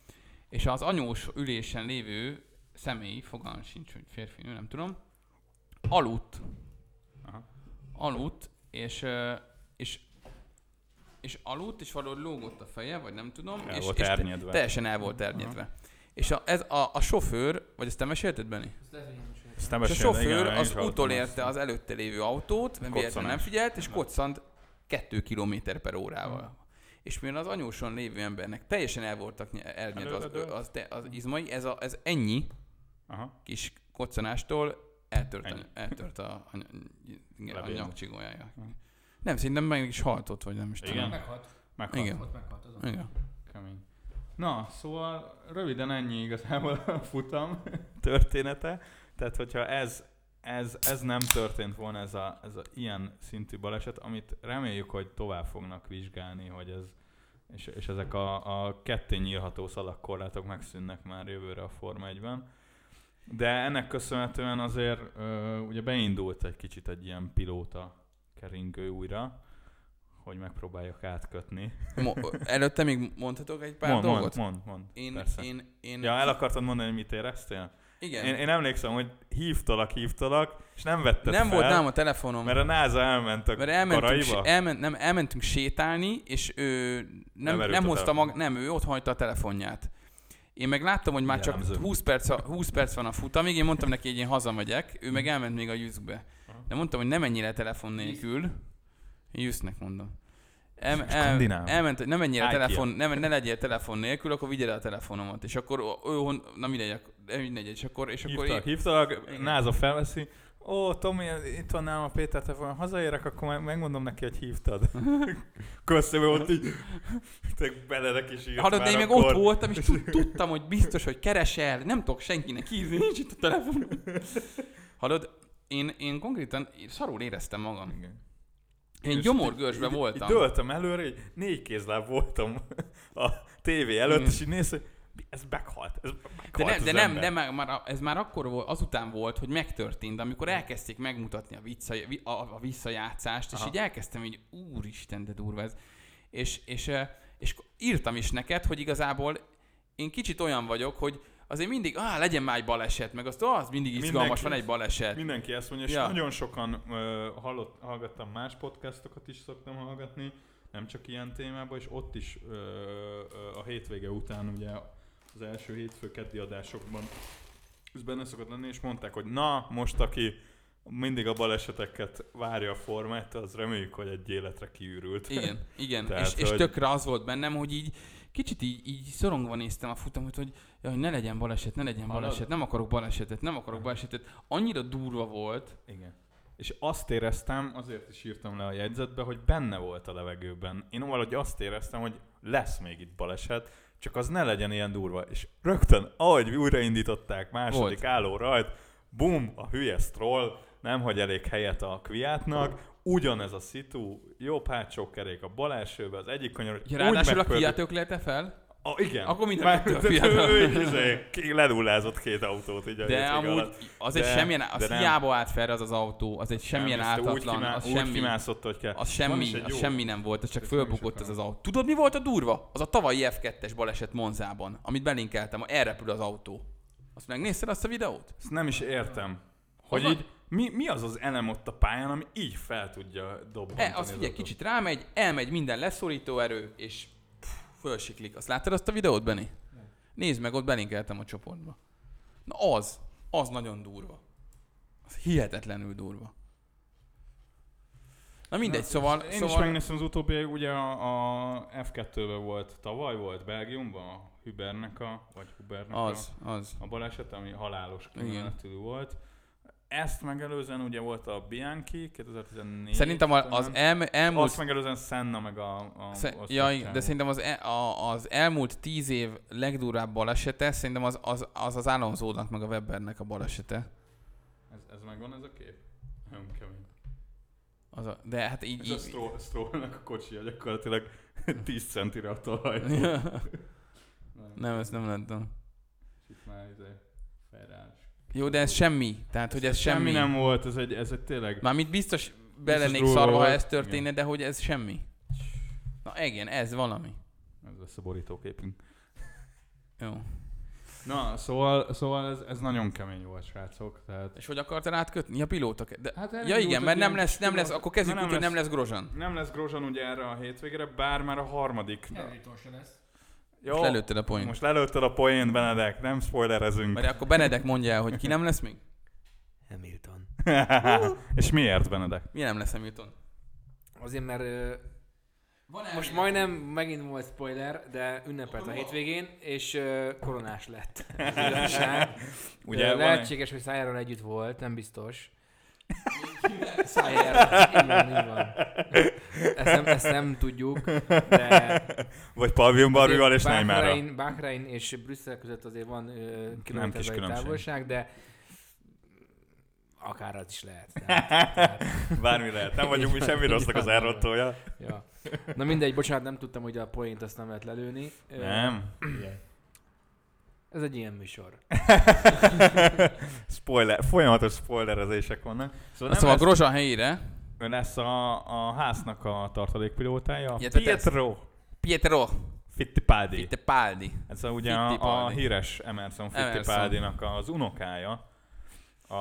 És az anyós ülésen lévő személy, fogalmam sincs, hogy férfi, nő, nem tudom, aludt. Aha. Aludt, és, és és aludt, és valahogy lógott a feje, vagy nem tudom. El és, volt és ernyedve. teljesen el volt ernyedve. És a, ez a, a sofőr, vagy ezt te mesélted, Benni? Ezt nem És a sofőr igen, az utolérte az előtte lévő autót, mert véletlenül nem figyelt, és koccant 2 km per órával. És mivel az anyóson lévő embernek teljesen el voltak nye- elnyedve az, az, az, az izmai, ez, a, ez ennyi Aha. kis koccanástól eltört, a, eltört a, a, a, a nyakcsigójája. Nem, szerintem meg is haltott, vagy nem is Igen? tudom. Meghalt. Meghalt. Igen. Ott meghalt azon. Igen. Kemény. Na, szóval röviden ennyi igazából a futam története. Tehát, hogyha ez, ez, ez nem történt volna, ez a, ez a ilyen szintű baleset, amit reméljük, hogy tovább fognak vizsgálni, hogy ez, és, és ezek a, a ketté nyílható szalagkorlátok megszűnnek már jövőre a Forma 1-ben. De ennek köszönhetően azért ö, ugye beindult egy kicsit egy ilyen pilóta keringő újra, hogy megpróbáljak átkötni. Mo- előtte még mondhatok egy pár mond, dolgot? mond, mond, mond, Én, persze. én, én, Ja, el akartad mondani, hogy mit éreztél? Igen. Én, én emlékszem, hogy hívtalak, hívtalak, és nem vetted nem fel, volt nálam a telefonom. mert a NASA elment a Mert elmentünk, karaiba. elment, nem, elmentünk sétálni, és ő nem, nem a hozta mag, nem, ő ott hagyta a telefonját. Én meg láttam, hogy már Jellemző. csak 20 perc, a- 20 perc van a futamig, én mondtam neki, hogy én hazamegyek, ő meg elment még a Jüszkbe. Aha. De mondtam, hogy nem menjél telefon nélkül. Jüsznek mondom. El, el, elment, nem Ikea. telefon, nem, ne legyél telefon nélkül, akkor vigyél el a telefonomat. És akkor ő, na mindegy, de mindegy, és akkor, és akkor Hívtalak, én, hívtalak, Igen. NASA felveszi, ó, Tomi, itt van nálam a Péter telefon, hazaérek, akkor megmondom neki, hogy hívtad. [LAUGHS] Köszönöm, ott így, [LAUGHS] te beledek is írt Hallod, de én még akkor. ott voltam, és tud, [LAUGHS] tudtam, hogy biztos, hogy keresel, nem tudok senkinek hívni, nincs itt a telefon. Hallod, én, én konkrétan szarul éreztem magam. Igen. Én És gyomorgőrsben így- így- voltam. Döltem előre, így négy kézláb voltam a tévé előtt, Mm. és így néz, hogy ez meghalt, ez meghalt De, ne, az de nem, ember. de már, már, ez már akkor volt, azután volt, hogy megtörtént, amikor elkezdték megmutatni a, vissza, a, a visszajátszást, és Aha. így elkezdtem, hogy úristen, de durva ez. És, és, és írtam is neked, hogy igazából én kicsit olyan vagyok, hogy azért mindig, ah, legyen már egy baleset, meg azt, ah, az mindig izgalmas, Mindenki- van egy baleset. Mindenki ezt mondja, és Ja. nagyon sokan ö, hallott, hallgattam más podcastokat is szoktam hallgatni, nem csak ilyen témában, és ott is ö, ö, a hétvége után ugye az első hétfő keddi adásokban ez benne szokott lenni, és mondták, hogy na, most aki mindig a baleseteket várja a formát, az reméljük, hogy egy életre kiürült. Igen, igen. [LAUGHS] Tehát, és, és hogy- tökre az volt bennem, hogy így kicsit így, így szorongva néztem a futamot, hogy, ja, hogy ne legyen baleset, ne legyen Hallod? baleset, nem akarok balesetet, nem akarok balesetet. Annyira durva volt, Igen. És azt éreztem, azért is írtam le a jegyzetbe, hogy benne volt a levegőben. Én valahogy azt éreztem, hogy lesz még itt baleset, csak az ne legyen ilyen durva. És rögtön, ahogy újraindították, második Volt. álló rajt, bum, a hülye stroll, nem hagy elég helyet a kviátnak, ugyanez a szitu, jobb hátsó kerék a bal elsőbe, az egyik kanyar, Ja, ráadásul a megpörgött- töklelte fel, Ah, igen. Akkor mind a kettő a [LAUGHS] de- Fiat. ő így izé, ledullázott két autót így a de amúgy alatt. az egy De- semmilyen, de az nem. hiába állt fel az az autó, az egy semmilyen Nem, úgy ártatlan, kimá- az úgy semmi, kimászott, hogy kell. az semmi, egy az semmi nem volt, az csak fölbukott az az autó. Tudod mi volt a durva? Az a tavalyi F2-es baleset Monzában, amit belinkeltem, elrepül az autó. Azt megnézted azt a videót? Ezt nem is értem. Hogy Az a- így, mi, mi az az elem ott a pályán, ami így fel tudja dobbantani E, az figyelj, autót? kicsit rámegy, elmegy minden leszorító erő, és fölsiklik. Azt láttad azt a videót, Benni? Nézd meg, ott belinkeltem a csoportba. Na az, az nagyon durva. Az hihetetlenül durva. Na mindegy, Na, szóval... Én szóval is megnéztem az utóbbi, ugye a, a F2-ben volt, tavaly volt Belgiumban, a Hubernek a, vagy Hubernek az, az. a, a baleset, ami halálos kimenetű volt. Ezt megelőzően ugye volt a Bianchi 2014. Szerintem a- az elme, elmúlt... Azt megelőzően Senna meg a... a Sze- azt ja, ott de szerintem az, e, a, az elmúlt tíz év legdurvább balesete, szerintem az az, az, az Alonso-nak meg a Webbernek a balesete. Ez, ez megvan ez a kép? Nem kemény. Az a, de hát így... Ez a így Stroll, Strollnak a kocsia gyakorlatilag [LAUGHS] 10 centire a talaj. [LAUGHS] nem, ezt nem láttam. Itt már izé Ferrari. Jó, de ez semmi. Tehát, hogy ez semmi. Semmi nem volt, ez egy, ez egy tényleg... Mármint biztos belennék szarva, ha ez történne, de hogy ez semmi. Na igen, ez valami. Ez lesz a borítóképünk. Jó. Na, szóval, szóval ez, ez nagyon kemény volt, srácok. Tehát És hogy akartál átkötni? A pilótok. De, Hát ja igen, mert nem lesz, nem lesz, pilóta- akkor kezdjük úgy, hogy nem lesz. Grozan. nem lesz Grozsan ugye erre a hétvégére, bár már a harmadik. Hamilton se lesz. Jó, Most lelőtted a point. most lelőtted a poént, Benedek, nem spoilerezünk. Mert akkor Benedek mondja el, hogy ki nem lesz még? Hamilton. [LAUGHS] És miért, Benedek? Mi nem lesz Hamilton? Azért, mert ö, Van most majdnem megint volt spoiler, de ünnepelt a hétvégén, és ö, koronás lett. [LAUGHS] Ugye Ö, van lehetséges, hogy Szájáról együtt volt, nem biztos. Szájára, így van, így van. Ezt nem, ezt nem tudjuk, de... Vagy Pavillon Barbival és Neymarra. Bahrein és Brüsszel között azért van ö, kilométerbeli különbség. távolság, de akár az is lehet. Tehát, [LAUGHS] tehát, Bármi lehet. Nem vagyunk mi semmi rosszak az elrottója. ja. Na mindegy, bocsánat, nem tudtam, hogy a point azt nem lehet lelőni. Nem. Ez egy ilyen műsor. [LAUGHS] Spoiler, folyamatos spoilerezések vannak. Szóval Szóval lesz, Grozan helyére lesz a, a háznak a tartalékpilótája. Illetve Pietro Pietro Fittipaldi. Fittipaldi. Ez a, ugye a, a Fittipaldi. híres Emerson Emerson. Fittipaldinak az unokája. A,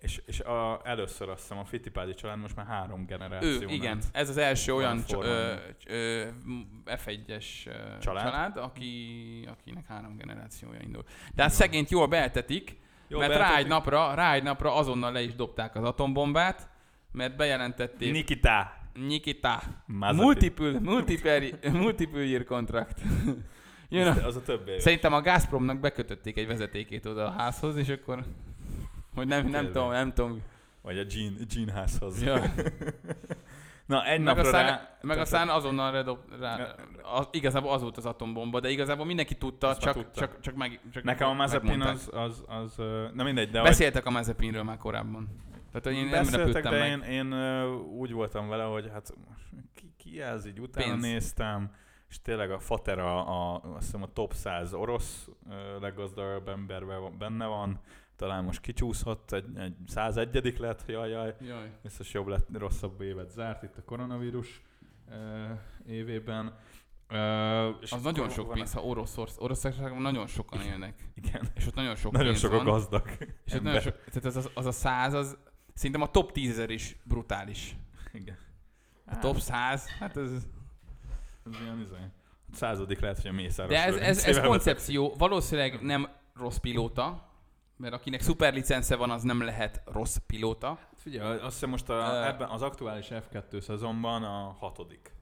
és, és a, először azt hiszem a Fittipaldi család most már három generáció. Ő, igen. Ez az első olyan csa- ö, ö, F1-es ö, Család. család aki, akinek három generációja indul. De hát szegényt jól beeltetik, Jó, mert rá beeltetik. egy, napra, rá egy napra azonnal le is dobták az atombombát, mert bejelentették Nikita. Nikita. Mazepin. Multiple, multiple, multiple year contract. [LAUGHS] Jön a, Az a több éves. Szerintem a Gazpromnak bekötötték egy vezetékét oda a házhoz, és akkor hogy nem, nem tudom, nem tudom. Vagy a Jean, Jean házhoz. Ja. [LAUGHS] Na, egy Meg, napra aztán, rá... meg aztán azonnal redob, rá, az, igazából az volt az atombomba, de igazából mindenki tudta, Azt csak, tudta. csak, csak, meg, csak Nekem a Mazepin az, az, az, na mindegy, de hogy Beszéltek a Mazepinről már korábban. Tehát hogy én nem beszéltek, repültem de meg. én, én úgy voltam vele, hogy hát ki, ki ez, így utána Pénz. néztem, és tényleg a Fater a, a, azt hiszem a top 100 orosz leggazdagabb emberben benne van, talán most kicsúszott, egy, egy 101 lett, jaj, jaj, Jaj. biztos jobb lett, rosszabb évet zárt itt a koronavírus ö, évében. Ö, és Az nagyon sok pénz, ha Oroszország, Oroszországban nagyon sokan élnek. Igen, És ott nagyon sok nagyon pénz sok a van. gazdag És ott nagyon sok, tehát az, az, az a száz, az szerintem a top 10 ezer is brutális. Igen. A top 100, hát ez... Ez ilyen izé. A századik lehet, hogy a Mészáros De ez, ez, ez koncepció, valószínűleg nem rossz pilóta, mert akinek szuperlicence van, az nem lehet rossz pilóta. Figyelj, azt hiszem most a, Ö. ebben az aktuális F2 szezonban a hatodik.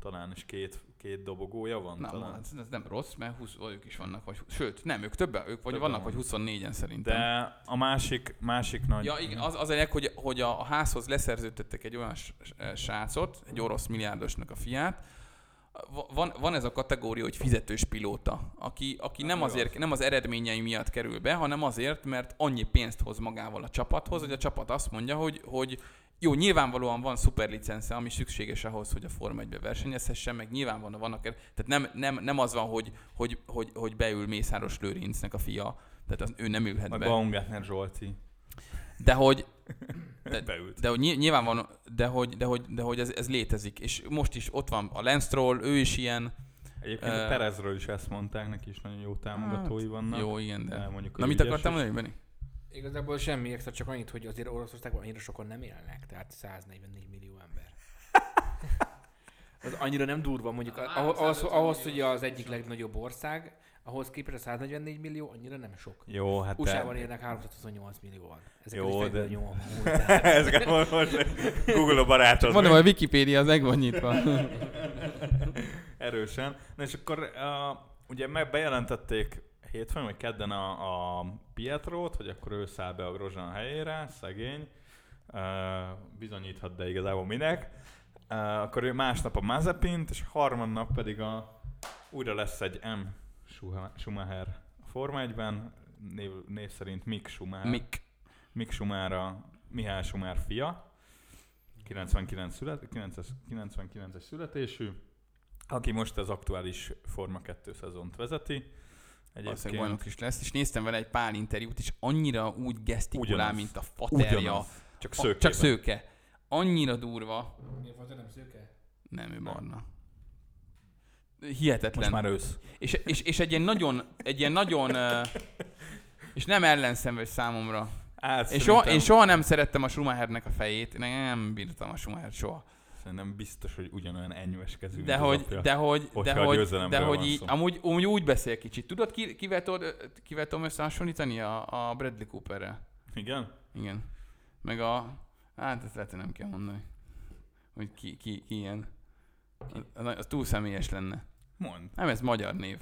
Talán is két, két dobogója van Na, talán. ez, ez nem rossz, mert 20, ők is vannak, vagy, sőt, nem, ők többen, ők vagy Többen vannak, vagy vannak. 24-en szerintem. De a másik, másik nagy... Ja, igen, az, az lényeg, hogy, hogy a, a házhoz leszerződtettek egy olyan srácot, egy orosz milliárdosnak a fiát, van, van ez a kategória, hogy fizetős pilóta, aki, aki nem, azért, nem az eredményei miatt kerül be, hanem azért, mert annyi pénzt hoz magával a csapathoz, hogy a csapat azt mondja, hogy, hogy jó, nyilvánvalóan van szuperlicence, ami szükséges ahhoz, hogy a Forma 1-be versenyezhessen, meg nyilvánvalóan vannak, er- tehát nem, nem, nem az van, hogy, hogy, hogy, hogy beül Mészáros Lőrincnek a fia, tehát az, ő nem ülhet Meg be. Baumgartner Zsolti De hogy, De- beült. de hogy ny- nyilván van, de hogy, de hogy, de hogy ez, ez létezik. És most is ott van a Lance ő is ilyen. Egyébként Ö, a Perezről is ezt mondták, neki is nagyon jó támogatói vannak. Hát, Jó, igen, de... De mondjuk, Na mit akartam mondani, Benni? Igazából semmi extra, csak annyit, hogy azért Oroszországban annyira sokan nem élnek, tehát 144 millió ember. [LAUGHS] Az annyira nem durva, mondjuk Ah, ahhoz, ahhoz, 150 ahhoz hogy az egyik legnagyobb ország, ahhoz képest a 144 millió annyira nem sok. Jó, hát USA-ban de... élnek 328 millióan. Ezek Jó, de- nyomom. [LAUGHS] Ezeket most, most Google a barátod. Mondom, a Wikipédia az meg van nyitva. Erősen. Na és akkor uh, ugye meg bejelentették hétfőn, vagy kedden a, a Pietrót, hogy akkor ő száll be a Grozsán helyére, szegény. Uh, bizonyíthat, de igazából minek. Uh, akkor ő másnap a Mazepint, és harmadnap pedig a, újra lesz egy M. Schumacher a Forma 1-ben, név, név szerint Mick Schumacher. Mik. Mick Schumacher a Mihály Schumacher fia, 99 szület, 99-es születésű, aki most az aktuális Forma 2 szezont vezeti. Valószínűleg bajnok is lesz. És néztem vele egy pár interjút, és annyira úgy gesztikulál, Ugyanaz. mint a faterja. ugyanaz, csak A- szőkében. Csak szőke. Annyira durva. Mi a nem szőke? Nem, ő Nem. barna. Hihetetlen. Most már ősz. És, és, és egy ilyen nagyon, egy ilyen nagyon, és nem ellenszenves számomra. Hát Én soha, én soha nem szerettem a Schumachernek a fejét, én nem bírtam a Schumacher soha. szerintem biztos, hogy ugyanolyan enyves kezű, De hogy, apja. de hogy, de hogy, de hogy így, amúgy, amúgy úgy beszél kicsit. Tudod, ki, kivel, kivel tudom összehasonlítani? A, a Bradley Cooperrel. Igen? Igen. Meg a, hát ezt lehet, hogy nem kell mondani. Hogy ki, ki, ki ilyen. Az, az túl személyes lenne. Mond. Nem, ez magyar név.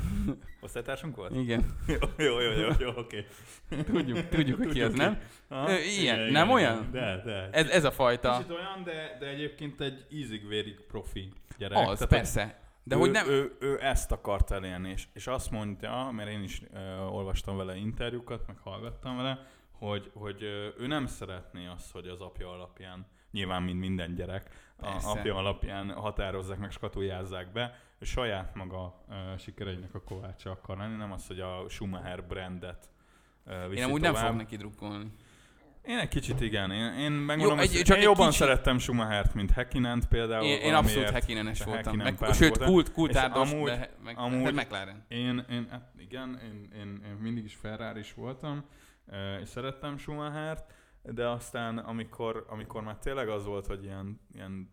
[LAUGHS] Osztálytársunk volt? Igen. [LAUGHS] jó, jó, jó, jó, oké. Tudjuk, tudjuk, hogy ki az, nem? Aha. Ilyen, Igen, nem igen, olyan? De, de. Ez, ez a fajta. Kicsit olyan, de, de egyébként egy ízig-vérig profi gyerek. Az, Tehát, persze. De ő, hogy nem... Ő, ő ezt akart elérni, és, és azt mondja, mert én is ö, olvastam vele interjúkat, meg hallgattam vele, hogy, hogy ő nem szeretné azt, hogy az apja alapján, nyilván mint minden gyerek, a apja alapján határozzák meg, skatujázzák be, saját maga sikereinek a kovácsa akar lenni, nem az, hogy a Schumacher brandet ö, viszi Én amúgy nem fog neki drukkolni. Én egy kicsit igen. Én, én megmondom, Jó, egy- én csak egy jobban kicsit- szerettem Schumachert, mint Hackinent például. Én, én abszolút Te voltam. Meg, sőt, kult, kultárdos, amúgy- de meg, amúgy- amúgy, McLaren. Én, én hát igen, én, én, én mindig is ferrari is voltam, és szerettem Schumachert, de aztán amikor, amikor már tényleg az volt, hogy ilyen, ilyen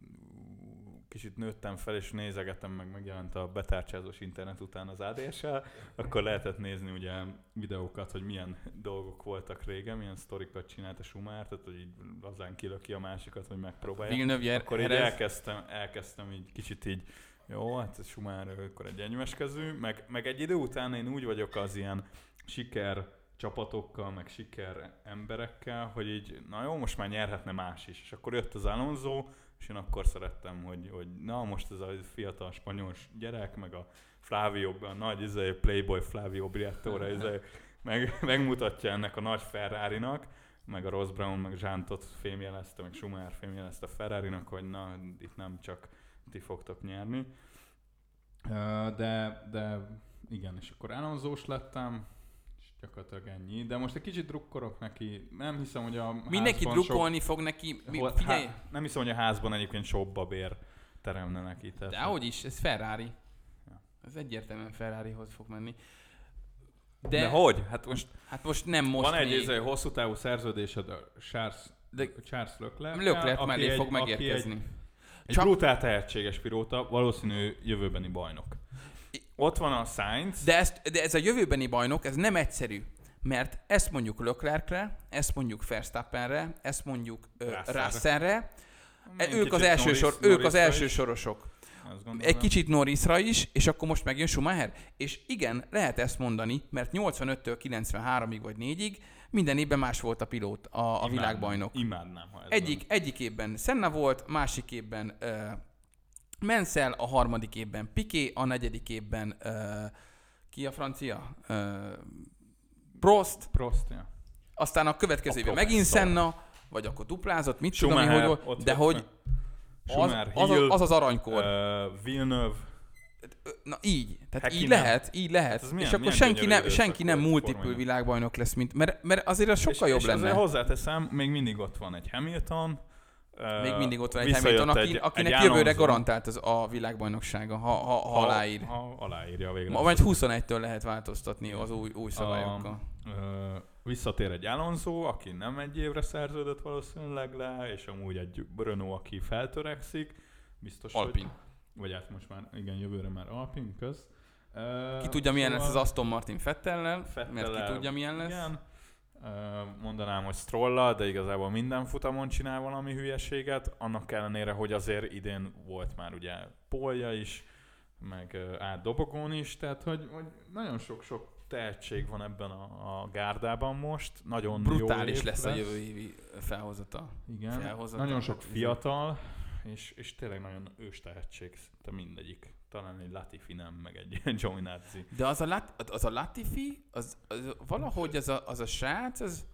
kicsit nőttem fel, és nézegettem, meg megjelent a betárcsázós internet után az ADSL, akkor lehetett nézni ugye videókat, hogy milyen dolgok voltak régen, milyen sztorikat csinált a Schumacher, tehát hogy így lazán kilöki a másikat, hogy megpróbálja. Akkor így elkezdtem, elkezdtem így kicsit így, jó, hát Schumacher akkor egy enyveskezű, meg, meg egy idő után én úgy vagyok az ilyen siker csapatokkal, meg siker emberekkel, hogy így, na jó, most már nyerhetne más is. És akkor jött az Alonso, és én akkor szerettem, hogy, hogy na most ez a fiatal spanyol gyerek, meg a Flavio, a nagy izé, Playboy Flavio Briatore [LAUGHS] izé, meg, megmutatja ennek a nagy Ferrari-nak, meg a Ross Brown, meg Zsántot fémjelezte, meg Schumacher fémjelezte a Ferrari-nak, hogy na, itt nem csak ti fogtok nyerni. De, de igen, és akkor Alonso-s lettem, gyakorlatilag ennyi. De most egy kicsit drukkolok neki. Nem hiszem, hogy a Mindenki drukkolni fog neki. Mi, Hol- figyelj, há- nem hiszem, hogy a házban egyébként sok babér teremne neki. Tehát de ahogy is, ez Ferrari. Ja. Ez egyértelműen Ferrarihoz fog menni. De, De, hogy? Hát most, hát most nem most van egy még. izé, hosszú távú szerződésed a Charles, De- Charles Leclerc. Leclerc mellé egy- fog megérkezni. Egy, egy Csak- brutál tehetséges pilóta, valószínű jövőbeni bajnok. Ott van a Sainz, De, ezt, de ez a jövőbeni bajnok, ez nem egyszerű. mert ezt mondjuk Leclercre, ezt mondjuk Verstappenre, ezt mondjuk Russellre. Ők az első Norris- sor, ők az első sorosok. Egy kicsit Norrisra is, és akkor most megjön Schumacher. És igen, lehet ezt mondani, mert 85-től 93-ig vagy 4-ig minden évben más volt a pilót, a, a Imádnám, világbajnok. Imádnám, ha ez Egyik, egyik évben Senna volt, másik évben uh, Mansell, a harmadik évben Piqué, a negyedik évben uh, ki a francia? Uh, Prost, Prost, ja. aztán a következő A évben megint. Senna, vagy akkor duplázott, mit tudom én, Schumacher, hogy de hogy az, Schumacher, az, Hill, az az aranykor. uh, Villeneuve, Na így, tehát így Häkkinen. lehet, így lehet. Hát milyen- és akkor senki nem, senki nem multiple világbajnok lesz, mint, mert, mert azért az sokkal és, jobb és lenne. azért hozzáteszem, még mindig ott van egy Hamilton, Még mindig ott van egy Hamilton, aki, egy- akinek egy jövőre Alonso, garantált az a világbajnoksága, ha, ha, ha aláír. Ha, aláírja végre. Ma, majd 21-től lehet változtatni az új, új szabályokkal. Ö, visszatér egy Alonso, aki nem egy évre szerződött valószínűleg le, és amúgy egy Renault, aki feltörekszik. Biztos, Alpin. Hogy, vagy hát most már, igen, jövőre már Alpin, köz. Ö, Ki tudja, milyen lesz az szóval Aston Martin Fettellel, mert Fettellel, ki tudja, milyen lesz. Igen. Mondanám, hogy Strollal, de igazából minden futamon csinál valami hülyeséget, annak ellenére, hogy azért idén volt már ugye polja is, meg átdobogón is, tehát hogy, hogy nagyon sok-sok tehetség van ebben a, a gárdában most, nagyon jó Brutális év lesz a jövő évi felhozata. Igen, felhozata. nagyon sok fiatal, és, és tényleg nagyon ős tehetség, szinte mindegyik. Talán egy Latifi nem, meg egy [LAUGHS] Giovinazzi. De az a, Lat, az a Latifi, az, az valahogy az a, az a srác, az,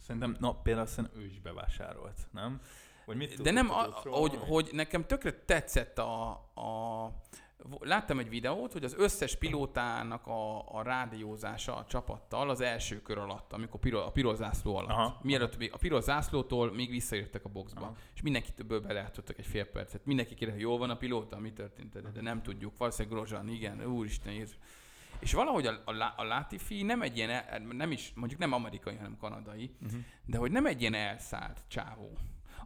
Szerintem, na például szerintem ő is bevásárolt, nem? Vagy mit De nem, a, hogy, hogy nekem tökre tetszett a, a... Láttam egy videót, hogy az összes pilótának a, a rádiózása a csapattal az első kör alatt, amikor piro, a piros zászló alatt. Aha, Mielőtt még a piros zászlótól még visszajöttek a boxba. Aha. És mindenkitől belejátszottak egy fél percet. Mindenki kérdezi, jól van a pilóta, mi történt, de, nem tudjuk. Valószínűleg Grozsán, igen, úristen, Jézus. És valahogy a, a, a Latifi nem egy ilyen, nem is, mondjuk nem amerikai, hanem kanadai, Uh-huh. de hogy nem egy ilyen elszállt csávó.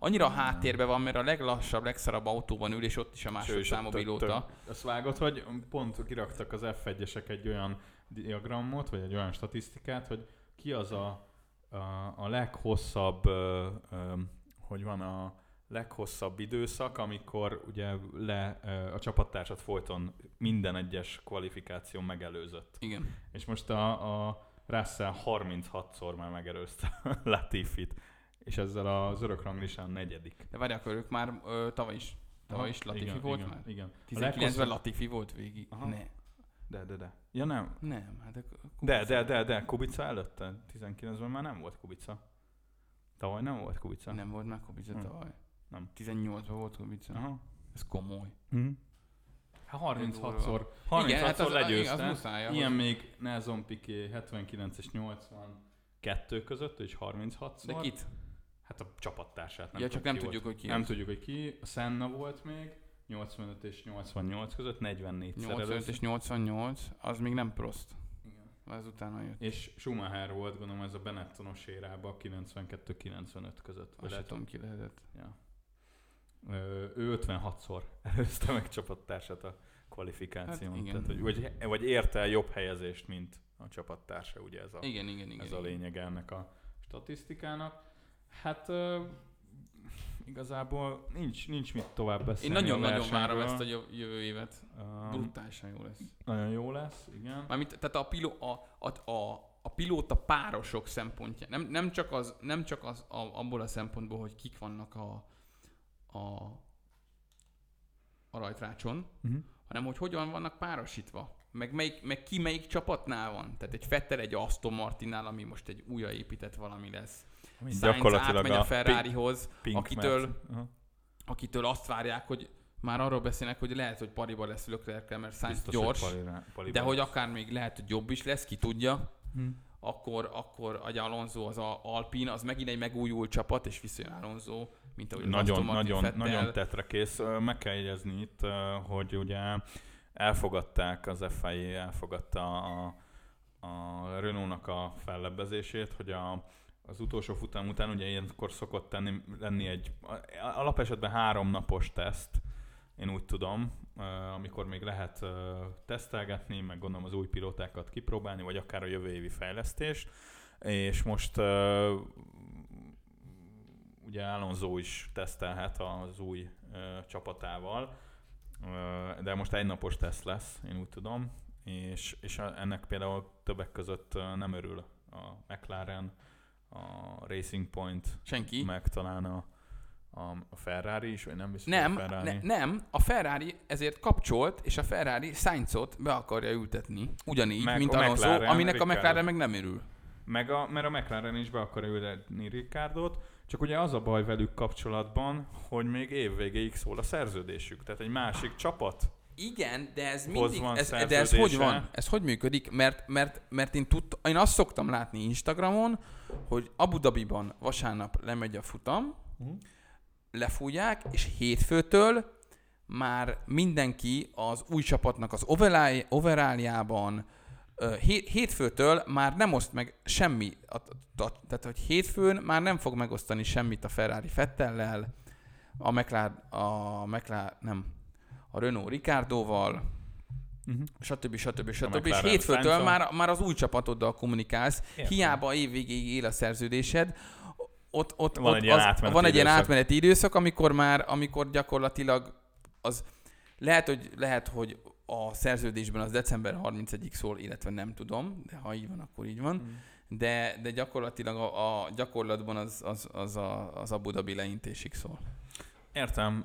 Annyira a háttérben van, mert a leglassabb, legszarabb autóban ül, és ott is a másodszámú pilóta. Azt vágod, hogy pont kiraktak az F1-esek egy olyan diagramot, vagy egy olyan statisztikát, hogy ki az a, a, a leghosszabb, ö, ö, hogy van a leghosszabb időszak, amikor ugye le, ö, a csapattársat folyton minden egyes kvalifikáció megelőzött. Igen. És most a, a Russell 36-szor már megelőzte [LAUGHS] Latifit, és ezzel az örök ranglistán negyedik. De várj, akkor ők már ö, tavaly is. Tavaly is Latifi igen, volt igen, már? Igen. A 19-ben leghosszabb- Latifi volt végig. Aha. Ne. De, de, de. Ja nem. Nem, hát. De, de, de, de, Kubica előtte? 19-ben már nem volt Kubica. Tavaly nem volt Kubica. Nem volt már Kubica Hm. tavaly. Nem. 18-ban volt Kubica. Aha. Ez komoly. Mm. Hát 36-szor. Igen, 36-szor hát az, igen, legyőzte. az muszáj. Ilyen ahhoz. még Nelson Piqué 79 és 82 között, és 36-szor. De kit? Hát a csapattársát nem Ja, csak nem tudjuk, volt. hogy ki Nem az. tudjuk, hogy ki. A Senna volt még, 85 és 88 között, 44 szer 85 először. és 88, az még nem Prost. Igen. Az utána jött. És Schumacher volt, gondolom ez a Benettonos érában 92-95 között. Azt lehet, tudom, ki lehetett. Ja. Ö, ő 56-szor [LAUGHS] előzte meg csapattársát a kvalifikáción. Hát igen. Tehát, hogy, vagy, vagy érte el jobb helyezést, mint a csapattársa, ugye ez a, Igen, igen, igen. ez a igen. lényeg ennek a statisztikának. Hát ö, igazából nincs, nincs mit tovább Én beszélni nagyon-nagyon a várom ezt a jö- jövő évet. Um, Brutálisan jó lesz. nagyon jó lesz, igen. Mármint, tehát a, piló, a, a, a, a pilóta párosok szempontja. Nem, nem csak, az, nem csak az, a, abból a szempontból, hogy kik vannak a, a, a rajtrácson, Uh-huh. hanem hogy hogyan vannak párosítva. Meg, melyik, meg ki melyik csapatnál van. Tehát egy Fettel egy Aston Martinnál, ami most egy újraépített valami lesz. Sainz átmegy a Ferrarihoz, Pink akitől-. Aha. akitől azt várják, hogy már arról beszélnek, hogy lehet, hogy pariba lesz Leclerc, mert Sainz Biztos, gyors, hogy palira, de hogy akár még lehet, hogy jobb is lesz, ki tudja, Hm. akkor, akkor egy Alonso, az a Alpine, az megint egy megújult csapat, és visszajön Alonso, mint ahogy nagyon, nagyon, Vettel. nagyon tetre kész. Ö, Meg kell jegyezni itt, hogy ugye elfogadták, az FIA elfogadta a, a Renault-nak a fellebbezését, hogy a, az utolsó futam után ugye ilyenkor szokott tenni, lenni egy alapesetben három napos teszt, én úgy tudom, amikor még lehet tesztelgetni, meg gondolom az új pilótákat kipróbálni, vagy akár a jövő évi fejlesztés. És most ugye Alonso is tesztelhet az új csapatával, de most egy napos teszt lesz, én úgy tudom, és, és ennek például többek között nem örül a McLaren, a Racing Point, Senki. meg talán a, a, a Ferrari is, vagy nem biztos, Nem, a Ferrari. ne, nem, a Ferrari ezért kapcsolt, és a Ferrari Sainzot be akarja ültetni. Ugyanígy, Meg mint a Alonso, aminek a Ricciardo. McLaren meg nem örül. Meg a, mert a McLaren is be akarja ültetni Ricardot, csak ugye az a baj velük kapcsolatban, hogy még évvégéig szól a szerződésük. Tehát egy másik csapat Igen, de ez mindig, ez, de ez hogy van? Ez hogy működik? Mert, mert, mert én, tud, én azt szoktam látni Instagramon, hogy Abu Dhabiban vasárnap lemegy a futam, Mhm. lefújják, és hétfőtől már mindenki az új csapatnak az hé- hétfőtől már nem oszt meg semmi, tehát hogy hétfőn már nem fog megosztani semmit a Ferrari Fettellel, a McLaren, a McLaren, nem, a Renault Ricardóval, uh-huh. stb. stb. stb. És hétfőtől Sainz-al. már, már az új csapatoddal kommunikálsz, Értem. hiába évvégéig él a szerződésed, ott, ott, Van ott egy az, átmeneti van egy ilyen időszak. átmeneti időszak, amikor már, amikor gyakorlatilag az lehet, hogy, lehet, hogy a szerződésben az december 31-ig szól, illetve nem tudom, de ha így van, akkor így van. Mm. De, de gyakorlatilag a, a gyakorlatban az, az, az, a, az Abu Dhabi leintésig szól. Értem.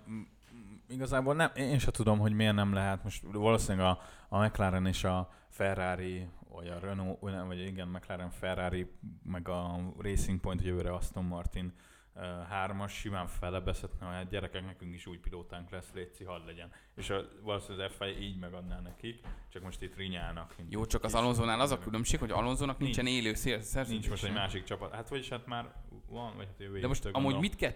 Igazából nem, én sem tudom, hogy miért nem lehet. Most valószínűleg a, a McLaren és a Ferrari, vagy a Renault, vagy igen, McLaren, Ferrari, meg a Racing Point, jövőre Aston Martin hármas simán felebezhetne, hogy hát gyerekek, nekünk is új pilótánk lesz, létszi, hadd legyen. És a, valószínűleg az FI így megadná nekik, csak most itt rinyálnak. Jó, csak az Alonzónál az a különbség, hogy Alonzónak Nincs. nincsen élő szél- szerződése. Nincs most egy másik csapat. Hát vagyis hát már van, vagy hát jövő De most amúgy mit kell...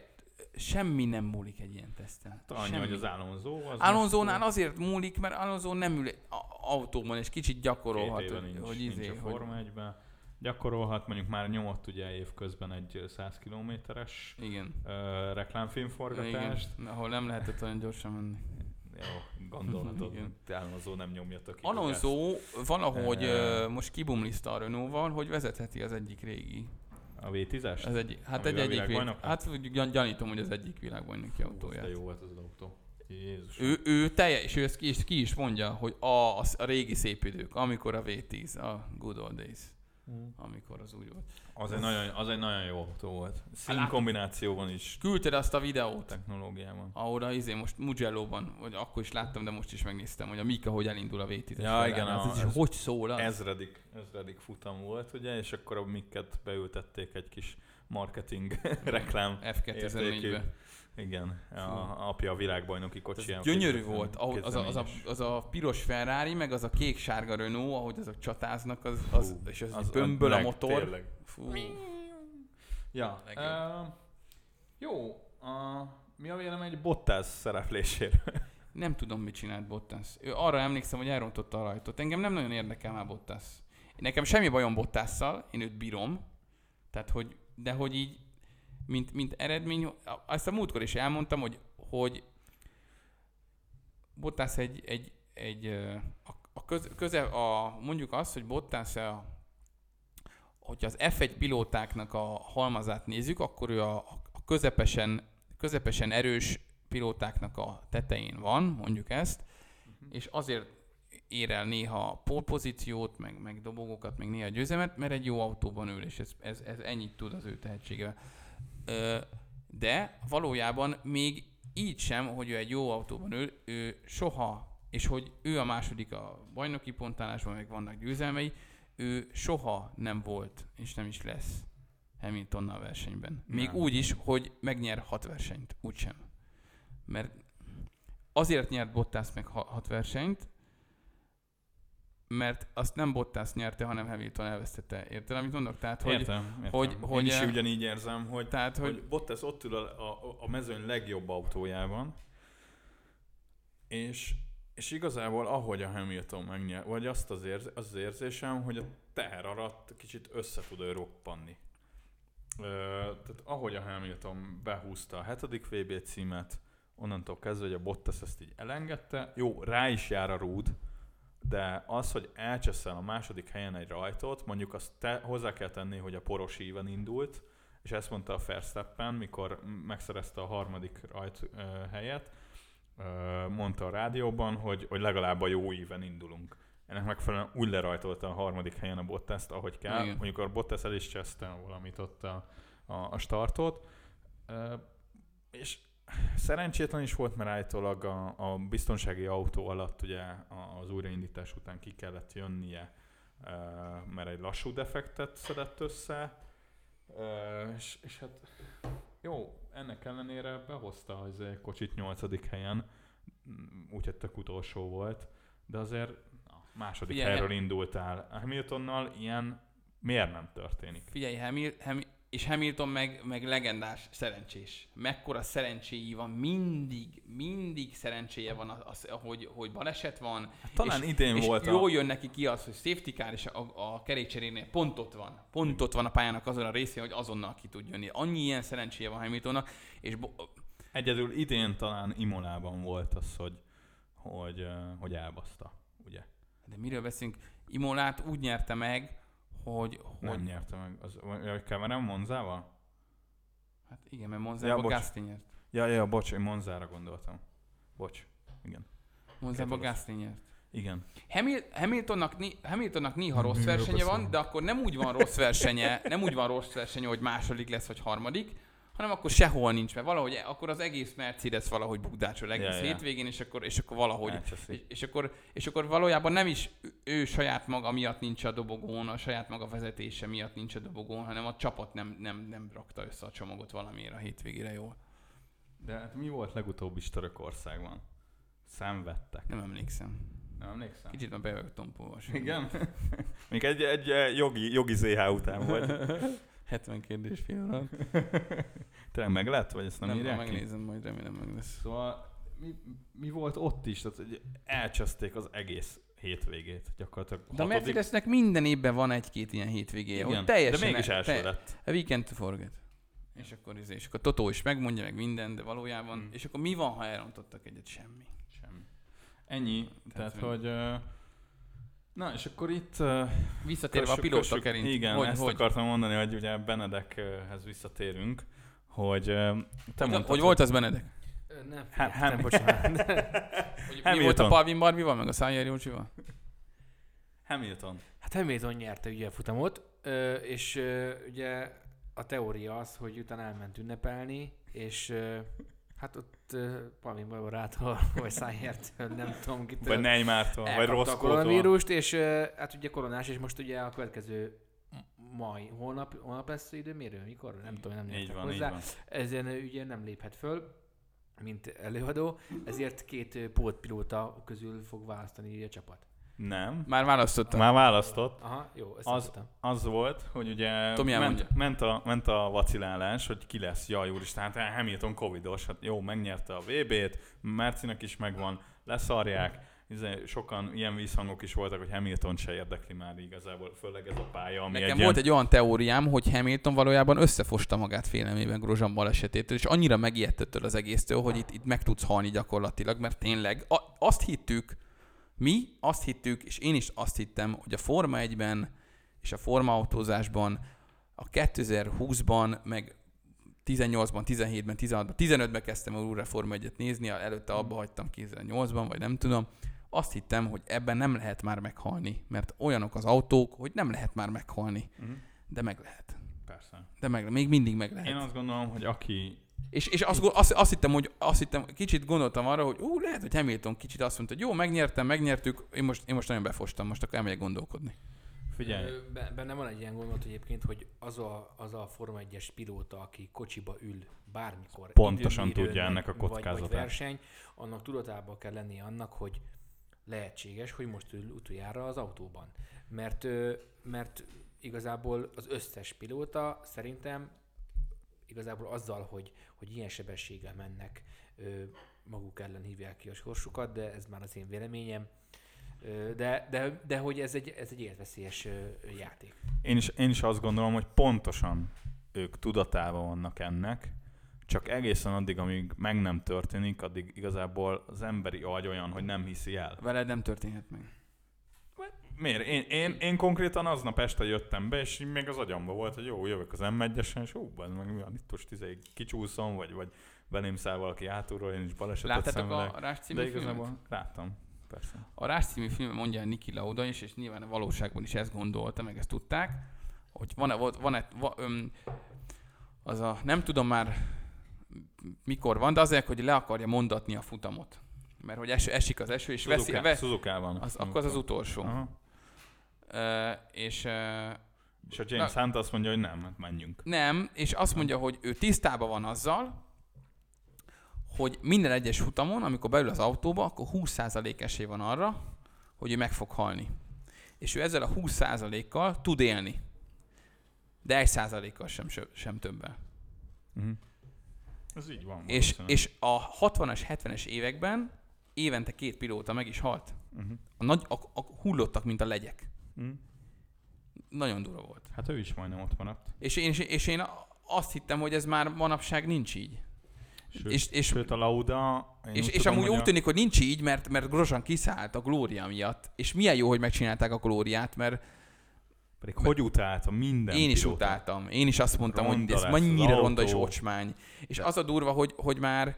Semmi nem múlik egy ilyen teszten. Hát Annyi, Semmi. hogy az Alonso az Alonzónál most, azért múlik, mert Alonso nem ül a- autóban, és kicsit gyakorolhat, Két éve hogy, nincs, hogy, nincs izé, a hogy Forma 1-ben. Gyakorolhat, mondjuk már nyomott ugye évközben egy 100 kilométeres igen. uh, reklámfilmforgatást. Igen, ahol nem lehetett olyan gyorsan menni. Jó, gondolhatod, hogy Alonso nem nyomja a Alonso valahogy Ö, uh, most kibumliszta a Renault-val, hogy vezetheti az egyik régi. A V10-es? Az egy, hát egy egyik vég, hát gyan- gyanítom, hogy az egyik világbajnoki De autóját. jó volt az az autó. Jézus. Ő, ő teljes, és ő ezt ki, is, ki is mondja, hogy a, a, a régi szép idők, amikor a V10, a good old days, Mm. amikor az úgy volt. Az egy, nagyon, az egy nagyon jó autó volt. Szín látod- kombinációban is, Küldted azt a videót, technológiában. ahol izé most Mugello-ban, vagy akkor is láttam, de most is megnéztem, hogy a Mika hogy elindul a V10-es. Ja, igen, Az a- is ez- hogy szól az? Ezredik, ezredik futam volt, ugye, és akkor a Mikket beültették egy kis marketing [LAUGHS] reklám F2004-be. Igen, a apja a világbajnoki kocsiján. gyönyörű volt, ahogy az, a, az, a, az a piros Ferrari, meg az a kék-sárga Renault, ahogy azok csatáznak, az, az, Fú, és az, az- bömböl a meg motor. Tényleg. Fú. Ja, uh, jó, uh, mi a vélemény egy Bottas szerepléséről? [LAUGHS] Nem tudom, mit csinált Bottas. Ő arra emlékszem, hogy elrontotta a rajtot. Engem nem nagyon érdekel már Bottas. Nekem semmi bajom Bottasszal, én őt bírom. Tehát, hogy, de hogy így, mint, mint eredmény, azt a múltkor is elmondtam, hogy, hogy Bottas egy, egy, egy a, a köze, köze, a, mondjuk azt, hogy Bottas a, hogyha az F1 pilótáknak a halmazát nézzük, akkor ő a, a közepesen, közepesen erős pilótáknak a tetején van, mondjuk ezt, és azért ér el néha polpozíciót, meg, meg dobogókat, meg néha győzelmet, mert egy jó autóban ül, és ez, ez, ez ennyit tud az ő tehetsége. De valójában még így sem, hogy ő egy jó autóban ül, ő soha, és hogy ő a második a bajnoki pontálásban, meg vannak győzelmei, ő soha nem volt, és nem is lesz Hamiltonnal versenyben. Még Nem. úgy is, hogy megnyer hat versenyt, úgysem. Mert azért nyert Bottas meg ha- hat versenyt, mert azt nem Bottas nyerte, hanem Hamilton elvesztette. Érted, amit mondok? Tehát, hogy, értem, értem. hogy- Én hogy, is eh, ugyanígy érzem, hogy, tehát, hogy, hogy Bottas ott ül a, a, a mezőny legjobb autójában, és, és igazából ahogy a Hamilton megnyer, vagy azt az, érz, az, az érzésem, hogy a teher alatt kicsit össze tud ő roppanni. Ö, tehát ahogy a Hamilton behúzta a hetedik VB címet, onnantól kezdve, hogy a Bottas ezt így elengedte. Jó, rá is jár a rúd, de az, hogy elcseszel a második helyen egy rajtot, mondjuk azt te, hozzá kell tenni, hogy a poros íven indult, és ezt mondta a Verstappen, mikor megszerezte a harmadik rajt ö, helyet, ö, mondta a rádióban, hogy, hogy legalább a jó íven indulunk. Ennek megfelelően úgy lerajtolta a harmadik helyen a bottas ahogy kell. Igen. Mondjuk a Bottas el is cseszte valamit ott a, a, a startot. Ö, és szerencsétlen is volt, mert állítólag a, a biztonsági autó alatt ugye az újraindítás után ki kellett jönnie, mert egy lassú defektet szedett össze, és, és hát jó, ennek ellenére behozta az egy kocsit nyolcadik helyen, úgyhogy tök utolsó volt, de azért na, második Figyelj, helyről indultál. Hamiltonnal ilyen miért nem történik? Figyelj, Hamil, Hamil, és Hamilton meg, meg legendás szerencsés. Mekkora szerencséi van, mindig, mindig szerencséje van, az, hogy, hogy baleset van. Hát talán és, idén és volt a... jól jön neki ki az, hogy safety car, és a, a kerékcserénél pont ott van. Pont ott van a pályának azon a részén, hogy azonnal ki tud jönni. Annyi ilyen szerencséje van Hamiltonnak, és bo- Egyedül idén talán Imolában volt az, hogy, hogy, hogy elbaszta, ugye? de miről beszélünk? Imolát úgy nyerte meg, hogy, Nem hogy nyerte meg. Az, vagy keverem Monzával? hát igen, mert Monzába Ja. Gasly nyert. Ja, ja, bocs, én Monzára gondoltam. Bocs. Igen. Monzába Gasly nyert. Igen. Hamil, Hamiltonnak, né- Hamiltonnak néha rossz versenye van, de akkor nem úgy van rossz versenye, nem úgy van rossz versenye, hogy második lesz, vagy harmadik, hanem akkor sehol nincs, mert valahogy akkor az egész Mercedes valahogy bukdácsol egész Ja, hétvégén, és akkor, és akkor valahogy és, és, akkor, és akkor valójában nem is ő- saját maga miatt nincs a dobogón, a saját maga vezetése miatt nincs a dobogón, hanem a csapat nem, nem, nem rakta össze a csomagot valamiért a hétvégére jól. De hát mi volt legutóbb is Törökországban? Szenvedtek. Nem emlékszem. Nem emlékszem? Kicsit már bevett tompolvas. Igen? [LAUGHS] Még egy, egy eh, jogi, jogi ZH után volt. [LAUGHS] 70 kérdés alatt. [LAUGHS] Tényleg meg lett? Vagy ezt nem, Nem, írják nem ki? megnézem, majd remélem meg lesz. Szóval mi, mi volt ott is? Tehát hogy elcseszték az egész hétvégét gyakorlatilag. De a Mercedesnek minden évben van egy-két ilyen hétvégéje, Igen, teljesen... de mégis első te- lett. A weekend to forget. És akkor, izé- és akkor Totó is megmondja meg minden, de valójában... Mm. És akkor mi van, ha elrontottak egyet? Semmi. Semmi. Ennyi. Tehát, hogy- hogy... ö, Na, és akkor itt... ö, Visszatérve a kössük- pilóta kössük- kerint. Igen, hogy, ezt hogy, akartam mondani, hogy ugye Benedekhez visszatérünk, hogy ö, te mondtad, hogy volt az Benedek? Nem, Ha- figyelj, nem, Ham- bocsánat. [LAUGHS] Hogy mi volt a Palvin Barbival, meg a Szájer Jócsival? Hamilton. Hát Hamilton nyerte ugye a futamot, és ugye a teória az, hogy utána elment ünnepelni, és hát ott ö, Palmin Barbarától, vagy Szájért, nem tudom kitől. Vagy Neymartól, vagy elkapta a Rosszkótól. koronavírust, és hát ugye koronás, és most ugye a következő mai, holnap, holnap lesz időmérő, mikor? Nem tudom, nem Így van, így hozzá. van. Ezen ugye nem léphet föl, mint előadó, ezért két pótpilóta közül fog választani így a csapat. Nem. Már választottam. Már választott. Aha, jó, ezt Az-. Az volt, hogy ugye ment, ment, a, ment a vacilálás, hogy ki lesz, jaj úristen, hát Hamilton covidos, hát jó, megnyerte a VB-t, Mercinek is megvan, leszarják, Izé, sokan ilyen vízhangok is voltak, hogy Hamilton se érdekli már igazából, főleg ez a pálya, ami Nekem egy volt ilyen, egy olyan teóriám, hogy Hamilton valójában összefosta magát félelmében Grosjean balesetétől, és annyira megijedt ettől az egésztől, hogy itt, itt meg tudsz halni gyakorlatilag, mert tényleg a, azt hittük, mi azt hittük, és én is azt hittem, hogy a Forma 1-ben és a Forma autózásban a 2020-ban, meg 18-ban, 17-ben, 16-ban, 15-ben kezdtem újra Forma 1-et nézni, előtte abba hagytam 2008-ban, vagy nem tudom. Azt hittem, hogy ebben nem lehet már meghalni, mert olyanok az autók, hogy nem lehet már meghalni. Mhm, De meg lehet. Persze. De meg, még mindig meg lehet. Én azt gondolom, hogy aki És, és azt, azt, azt, hittem, hogy azt hittem, kicsit gondoltam arra, hogy ú, lehet, hogy Hamilton kicsit azt mondta, hogy jó, megnyertem, megnyertük, én most, én most nagyon befostam, most akkor elmegyek gondolkodni. figyelj, Benne van egy ilyen gondolat egyébként, hogy az a, az a Forma 1-es pilóta, aki kocsiba ül bármikor, Pontosan tudja ennek a vagy- Vagy, kockázatát. vagy verseny, annak tudatában kell lennie annak, hogy lehetséges, hogy most ül utoljára az autóban. Mert, mert igazából az összes pilóta szerintem igazából azzal, hogy, hogy ilyen sebességgel mennek, ö, maguk ellen hívják ki a sorsukat, de ez már az én véleményem. Ö, De, de, de hogy ez egy, ez egy életveszélyes ö, játék. én is, én is azt gondolom, hogy pontosan ők tudatában vannak ennek, csak egészen addig, amíg meg nem történik, addig igazából az emberi agy olyan, hogy nem hiszi el. Veled nem történhet meg. Miért? Én, én, én konkrétan aznap este jöttem be, és még az agyamba volt, hogy jó, jövök az m 1 és bazd meg mi van itt most izé, kicsúszom, vagy, vagy belém száll valaki hátulról, én is balesetet Láttátok szenvedek. a Rás című De filmet? igazából láttam, persze. A Rás című filmben mondja el Niki Lauda is, és nyilván a valóságban is ezt gondolta, meg ezt tudták, hogy van-e, volt, van-e, va, öm, az a, nem tudom már mikor van, de azért, hogy le akarja mondatni a futamot. Mert hogy es, esik az eső, és veszi, Suzuka, ve, Suzuka-ban. az, akkor az az utolsó. Aha. És És a James Na- Hunt azt mondja, hogy nem, hát menjünk. nem, és azt mondja, hogy ő tisztában van azzal, hogy minden egyes futamon, amikor beül az autóba, akkor 20% esély van arra, hogy ő meg fog halni. És ő ezzel a 20%-kal tud élni. De 1%-kal sem, sem többel. Uh-huh. Ez így van. És, és a 60-as, 70-es években évente két pilóta meg is halt. Uh-huh. A nagy, a, a, hullottak, mint a legyek. Uh-huh. Nagyon durva volt. Hát ő is majdnem ott maradt. És én, és, én azt hittem, hogy ez már manapság nincs így. Sőt, És, és, sőt a Lauda... és, és tudom, amúgy úgy a- tűnik, hogy nincs így, mert, mert Grosjean kiszállt a Glória miatt. És milyen jó, hogy megcsinálták a Glóriát, mert Pedig hogy utálta minden én is pilóta. utáltam. Én is azt mondtam, Ronda hogy ez mennyire ronda és ocsmány. És az a durva, hogy, hogy már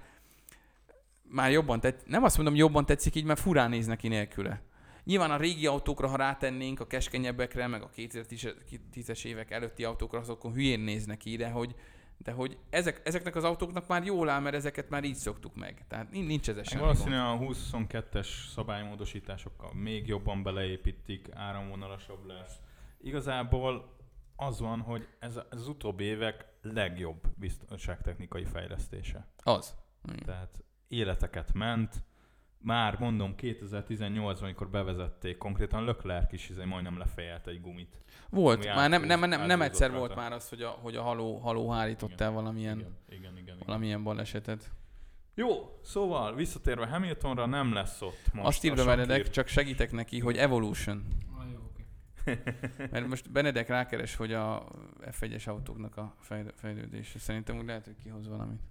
már jobban tetszik, nem azt mondom, jobban tetszik így, mert furán néz neki nélküle. Nyilván a régi autókra, ha rátennénk, a keskenyebbekre, meg a 2010-es évek előtti autókra, azokon hülyén néznek ki, de hogy, de hogy ezek, ezeknek az autóknak már jól áll, mert ezeket már így szoktuk meg. Tehát nin- nincs ez semmi valószínűleg gond. a 22-es szabálymódosításokkal még jobban beleépítik, áramvonalasabb lesz. Igazából az van, hogy ez, az utóbbi évek legjobb biztonságtechnikai fejlesztése. Az. Igen. Tehát életeket ment, már mondom 2018-ban, amikor bevezették, konkrétan Leclerc is izé majdnem lefejelt egy gumit. Volt, már nem, nem, nem, nem egyszer rajta. volt már az, hogy a, hogy a haló, haló hárított Igen. el valamilyen, Igen, igen, igen. igen. valamilyen balesetet. Jó, szóval visszatérve Hamiltonra nem lesz ott most. Azt írva Benedek, csak segítek neki, hogy Evolution. Ah, jó, oké. [LAUGHS] Mert most Benedek rákeres, hogy a F1-es autóknak a fejlő- fejlődése. Szerintem úgy lehet, hogy kihoz valamit.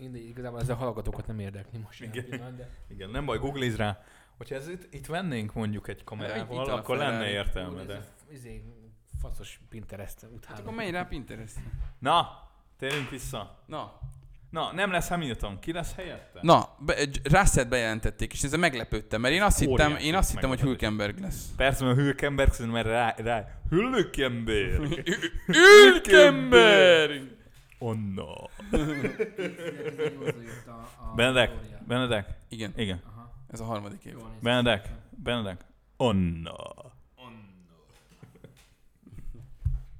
Én igazából ezzel a hallgatókat nem érdekli most. Igen. pillanat, De Igen, nem baj, googliz rá. Hogyha ez itt, itt vennénk mondjuk egy kamerával, Itt akkor lenne értelme, Úr, ez de... a- Izé, faszos Pinterest Hát utálom. akkor menj rá Pinterest. Na, térjünk vissza. Na, Na, nem lesz Hamilton. Ki lesz helyette? na be, Russell bejelentették, és ezzel meglepődtem, mert én azt hittem, Óriási én azt hittem hogy. Hülkenberg lesz. Persze, mert Hülkenberg szerintem mert rá, rá. Hülkenberg! Hülkenberg! Onna. 2018-ban jött a, a Benedek. Benedek, Igen, igen. Aha, ez a harmadik év. jól néz ki. Benedek, Benedek. Onna.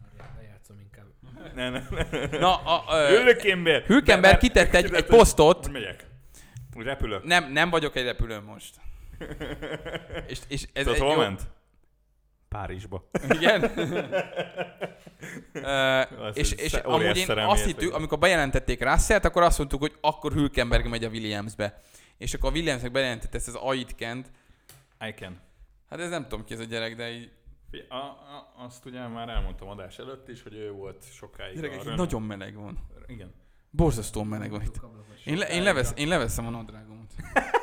Várjál, Lejátszom inkább. Ne, ne, ne. Na, a, ö, Hülkenberg. Hülkenberg kitett egy, egy posztot, Hogy megyek. Úgy repülök. nem, nem vagyok egy repülőn most. [LAUGHS] És, és ez Tudod, egy hol jó... ment? Párizsba. Igen. [LAUGHS] Az és és amúgy én azt hittük, amikor bejelentették Russellt, akkor azt mondtuk, hogy akkor Hülkenberg megy a Williamsbe. És akkor a Williamsnek bejelentett ezt az Aitkent. I can. Hát ez nem tudom ki ez a gyerek, de így, A, a, azt ugye már elmondtam adás előtt is, hogy ő volt sokáig gyerekek, a nagyon meleg van. Igen. Borzasztóan meleg van itt. Én, le, én, levesz, én leveszem a nadrágomat. [LAUGHS]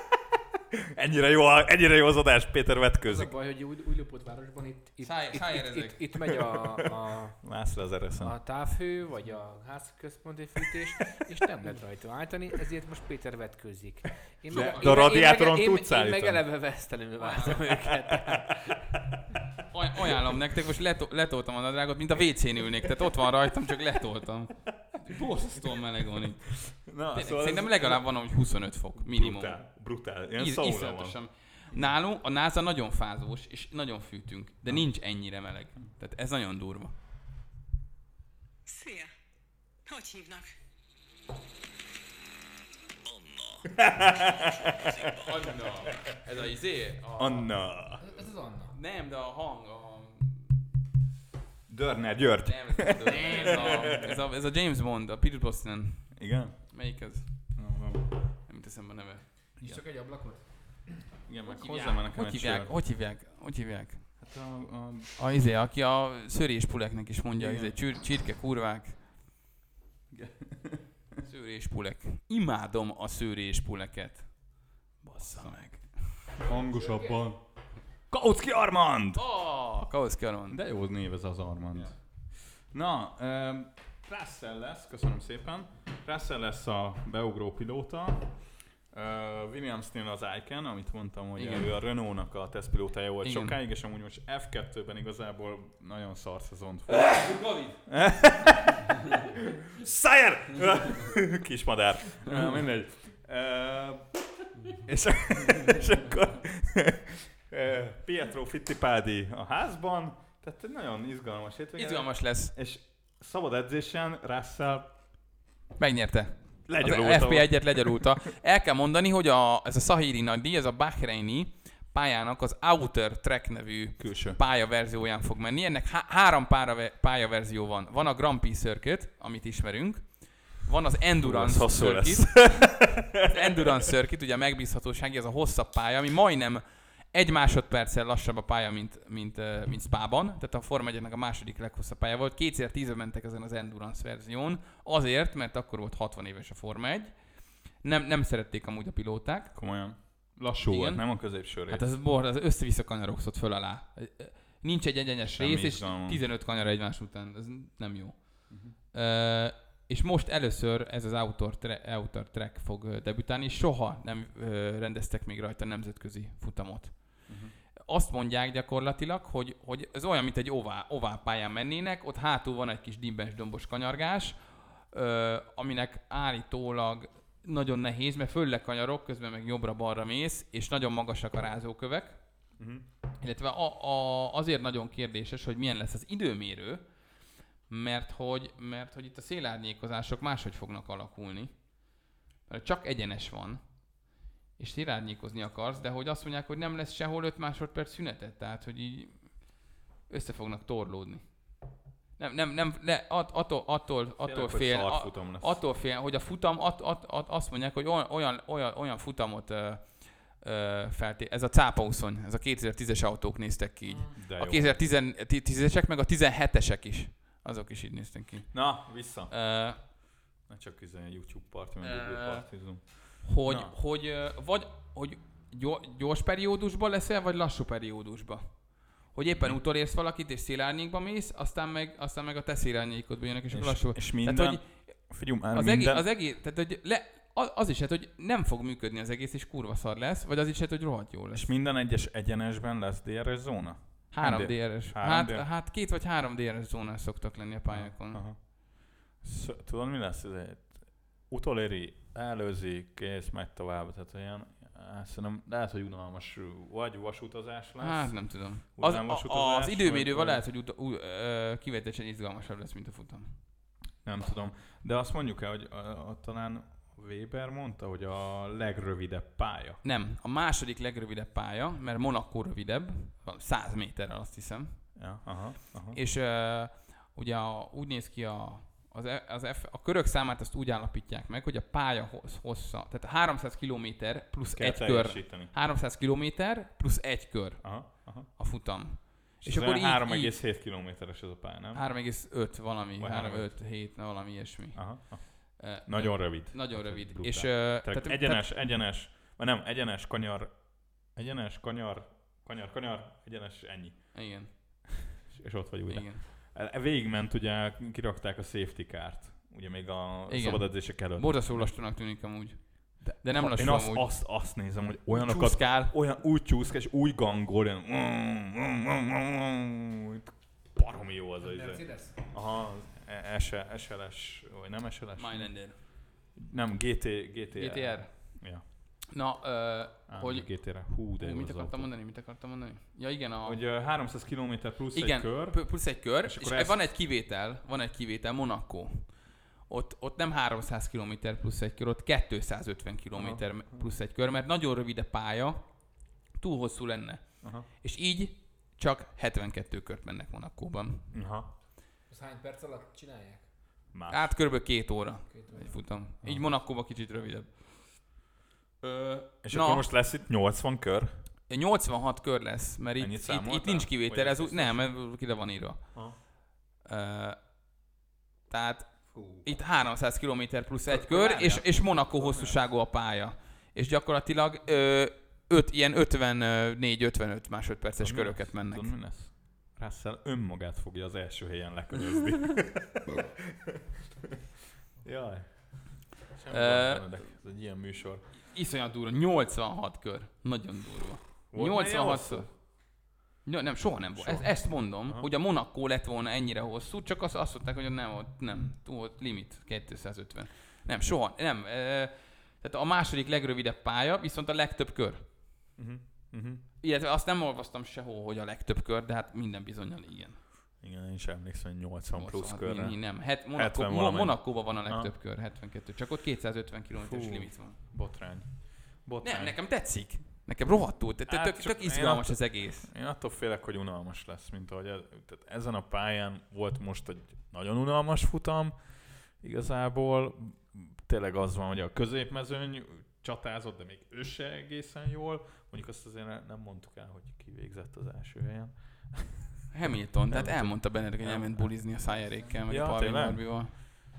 Ennyire jó, ennyire jó az adás, Péter Az a vetközik. baj, hogy új, új lopott városban itt, itt, Száj- itt, itt, itt, itt, megy a, a, Mász le az ereszen. a távhő, vagy a házközponti fűtés, és nem lehet rajta állítani, ezért most Péter vetkőzik. Én De- meg- de a én radiátoron én, meg- tudsz Én meg eleve vesztelenül váltam őket. Aj- Ajánlom nektek, most leto- letoltam a nadrágot, mint a WC-n ülnék, tehát ott van rajtam, csak letoltam. Borzasztóan meleg van itt. Na, Tényleg, Szerintem legalább van, hogy 25 fok, minimum. Brutál, brutál. Ilyen Is, iszonyatosan. Nálunk a NASA nagyon fázós, és nagyon fűtünk, de nincs ennyire meleg. Tehát ez nagyon durva. Szia! Hogy hívnak? Anna. Ez a izé? A... Anna. Ez az Anna. Nem, de a hang, a... Dörner György. Nem, ez, a, ez, a, ez, a, James Bond, a Peter Brosnan. Igen? Melyik ez? Nem jut eszembe a neve. És csak egy ablakot? Igen, meg Hogy hozzá hívják? már nekem Hogy hívják? Hogy hívják? Hogy hívják? Hát a, a, A izé, aki a szörés puleknek is mondja, Igen. izé, csür, csirke kurvák. Szőréspulek. Imádom a szőréspuleket. Bassza meg. Hangosabban. Kautsky Armand! Oh, Kauszki Aron. De jó név ez az Armand. Ja. Na, um, Russell lesz, köszönöm szépen. Russell lesz a beugró pilóta. Uh, Williamsnél az Icon, amit mondtam, hogy Igen. ő a Renault-nak a tesztpilótája volt Igen. sokáig, és amúgy most F2-ben igazából nagyon szar szezont Sire! [LAUGHS] Kismadár. Uh, mindegy. Uh, és, és akkor Pietro Fittipaldi a házban, tehát egy nagyon izgalmas hétvége. Izgalmas lesz. És szabad edzésen Russell Megnyerte. Az legyarulta. FP1-et legyarulta. El kell mondani, hogy a, ez a Sahiri nagydíj, ez a Bahreini pályának az Outer Track nevű Külső. pályaverzióján fog menni. Ennek há- három pára pályaverzió van. Van a Grand Prix Circuit, amit ismerünk. Van az Endurance hosszú Circuit. [LAUGHS] Az Endurance Circuit, ugye a megbízhatósági, ez a hosszabb pálya, ami majdnem egy másodperccel lassabb a pálya, mint, mint, mint Spa-ban. Tehát a Forma 1 a második leghosszabb pálya volt. 2010-ben mentek ezen az Endurance verzión. Azért, mert akkor volt 60 éves a Forma 1. Nem, nem szerették amúgy a pilóták. Komolyan. Lassú Igen. volt, nem a középső rész. Hát ez bor, az össze-vissza kanyarogszott föl alá. Nincs egy egyenes Semmi rész, és izgalom. 15 kanyar egymás után. Ez nem jó. Uh, és most először ez az Outer, tra- Track fog debütálni, és soha nem ö, rendeztek még rajta nemzetközi futamot. Mhm. Azt mondják gyakorlatilag, hogy, hogy ez olyan, mint egy ovál, ovál pályán mennének, ott hátul van egy kis dimbes dombos kanyargás, ö, aminek állítólag nagyon nehéz, mert föl kanyarok, közben meg jobbra-balra mész, és nagyon magasak a rázókövek, Mhm. illetve a, a, azért nagyon kérdéses, hogy milyen lesz az időmérő, mert hogy, mert hogy itt a szélárnyékozások máshogy fognak alakulni. Mert csak egyenes van, és szélárnyékozni akarsz, de hogy azt mondják, hogy nem lesz sehol 5 másodperc szünetet, tehát hogy így össze fognak torlódni. Nem, nem, nem, le, att, attól, attól, attól fél, a, attól fél, hogy a futam, att, att, att, azt mondják, hogy olyan, olyan, olyan, futamot ö, ö, felté... Ez a cápa ez a 2010-es autók néztek ki így. De A jó. 2010-esek, meg a 17-esek is. Azok is így néztek ki. Na, vissza. Ö, Ne csak izé YouTube party, meg Ö, Google partizunk. hogy, Na. hogy, vagy, hogy gyo- gyors periódusban leszel, vagy lassú periódusban? Hogy éppen Mi? utolérsz valakit, és szélárnyékba mész, aztán meg, aztán meg a te szélárnyékodba jönnek, és, akkor lassú. és minden, Tehát, hogy figyelj, már az, minden, egész, az egész, tehát hogy le, az, is lehet, hogy nem fog működni az egész, és kurva szar lesz, vagy az is lehet, hogy rohadt jó lesz. és minden egyes egyenesben lesz DRS zóna? Három D- DRS. három Hát, hát két vagy három DRS zónán szoktak lenni a pályákon. Aha. Sz- tudod mi lesz? Ez utoléri, előzi, kész, megy tovább. Tehát olyan, á, szerintem lehet, hogy unalmas, vagy vasutazás lesz. Hát nem tudom. Az, vasutazás, az időmérővel lehet, hogy ut- u- ö, kivételesen izgalmasabb lesz, mint a futam. Nem tudom. De azt mondjuk el, hogy a, a, talán Weber mondta, hogy a legrövidebb pálya. Nem, a második legrövidebb pálya, mert Monaco rövidebb, van 100 méterrel azt hiszem. Ja, aha, aha. És uh, ugye a, úgy néz ki a, az, E- az F, a körök számát azt úgy állapítják meg, hogy a pálya hossz- hossza, tehát 300 km plusz Kell egy kör. teljesíteni. 300 km plusz egy kör Aha, aha. a futam. És, És akkor akkor így- 3,7 kilométeres ez a pálya, nem? 3,5 valami, Vagy 3,5, 7, valami ilyesmi. Aha, aha. Eh, Nagyon rövid. Nagyon rövid. brutál. És, uh, Tehát, tehát, egyenes, egyenes, vagy nem, egyenes, kanyar, egyenes, kanyar, kanyar, kanyar, egyenes, ennyi. Igen, És- És ott vagy újra. igen. E- Végigment, ugye kirakták a safety kárt, ugye még a Igen. szabad edzések előtt. Borzasztó lassúnak tűnik amúgy. De, de nem Ha- lassú Én azt, amúgy. azt, azt nézem, hogy olyanokat, Csúszkál. olyan úgy csúszkál, és úgy gangol, olyan baromi jó az a izé. Mercedes? Aha, SLS, vagy nem SLS? Mindlander. Nem, GT, GTR. GTR. Ja. Na, ö, Á, hogy... GTR. Hú, de mit akartam mondani? Mit akartam mondani? Ja igen, a... Hogy ö, 300 km plusz igen, egy kör. plusz egy kör, És és, és ezt- van egy kivétel, van egy kivétel, Monaco. Ott, ott nem 300 km plusz egy kör, ott 250 km Aha. plusz egy kör, mert nagyon rövid a pálya, túl hosszú lenne. Aha. És így csak 72 kört mennek Monakóban. Aha. Az hány perc alatt csinálják? Más. Hát kb. két óra Két egy óra. futam. Így Aha. Monakóban kicsit rövidebb. Ö, és na, akkor most lesz itt 80 kör. 86 kör lesz, mert itt, itt, itt nincs kivétel, ez úgy, nem, ide van írva. Aha. Ö, tehát Hú. Itt 300 km plusz egy kör, várjál. és, és Monaco hosszúságú a pálya. És gyakorlatilag ö, öt, ilyen 54-55 másodperces Tudod, mi köröket mennek. Tudod, mi lesz? Russell önmagát fogja az első helyen lekörözni. [LAUGHS] Jaj. Baj, Benedek, ez egy ilyen műsor. Iszonyat durva, 86 kör. Nagyon durva. Volt 86 hosszú? szor. Ja, nem, soha nem volt. Soha. Ez, ezt mondom, Aha. hogy a Monaco lett volna ennyire hosszú, csak azt, azt mondták, hogy nem volt, nem, volt limit 250. Nem, soha, nem. E, tehát a második legrövidebb pálya, viszont a legtöbb kör. Uh-huh. Uh-huh. Illetve azt nem olvastam sehol, hogy a legtöbb kör, de hát minden bizonyal igen. Igen, én is emlékszem, hogy 80 plusz 86, körre. mi Nem, het, 70 Monaco, Mo- valamennyi. Monakóban van a legtöbb kör, 72. Csak ott 250 km-es limit van. Botrány. Botrány. Nem, nekem tetszik. Nekem rohadtul, tök, Hát tök, tök izgalmas attól- az egész. Én attól félek, hogy unalmas lesz, mint ahogy ez, tehát ezen a pályán volt most egy nagyon unalmas futam, igazából tényleg az van, hogy a középmezőny csatázott, de még ő se egészen jól. Mondjuk azt azért ne- nem mondtuk el, hogy ki végzett az első helyen. [LAUGHS] Hamilton, tehát elmondta Benedek, hogy elment bulizni a szájerékkel, meg Ja, a Parvin tényleg? Barbival.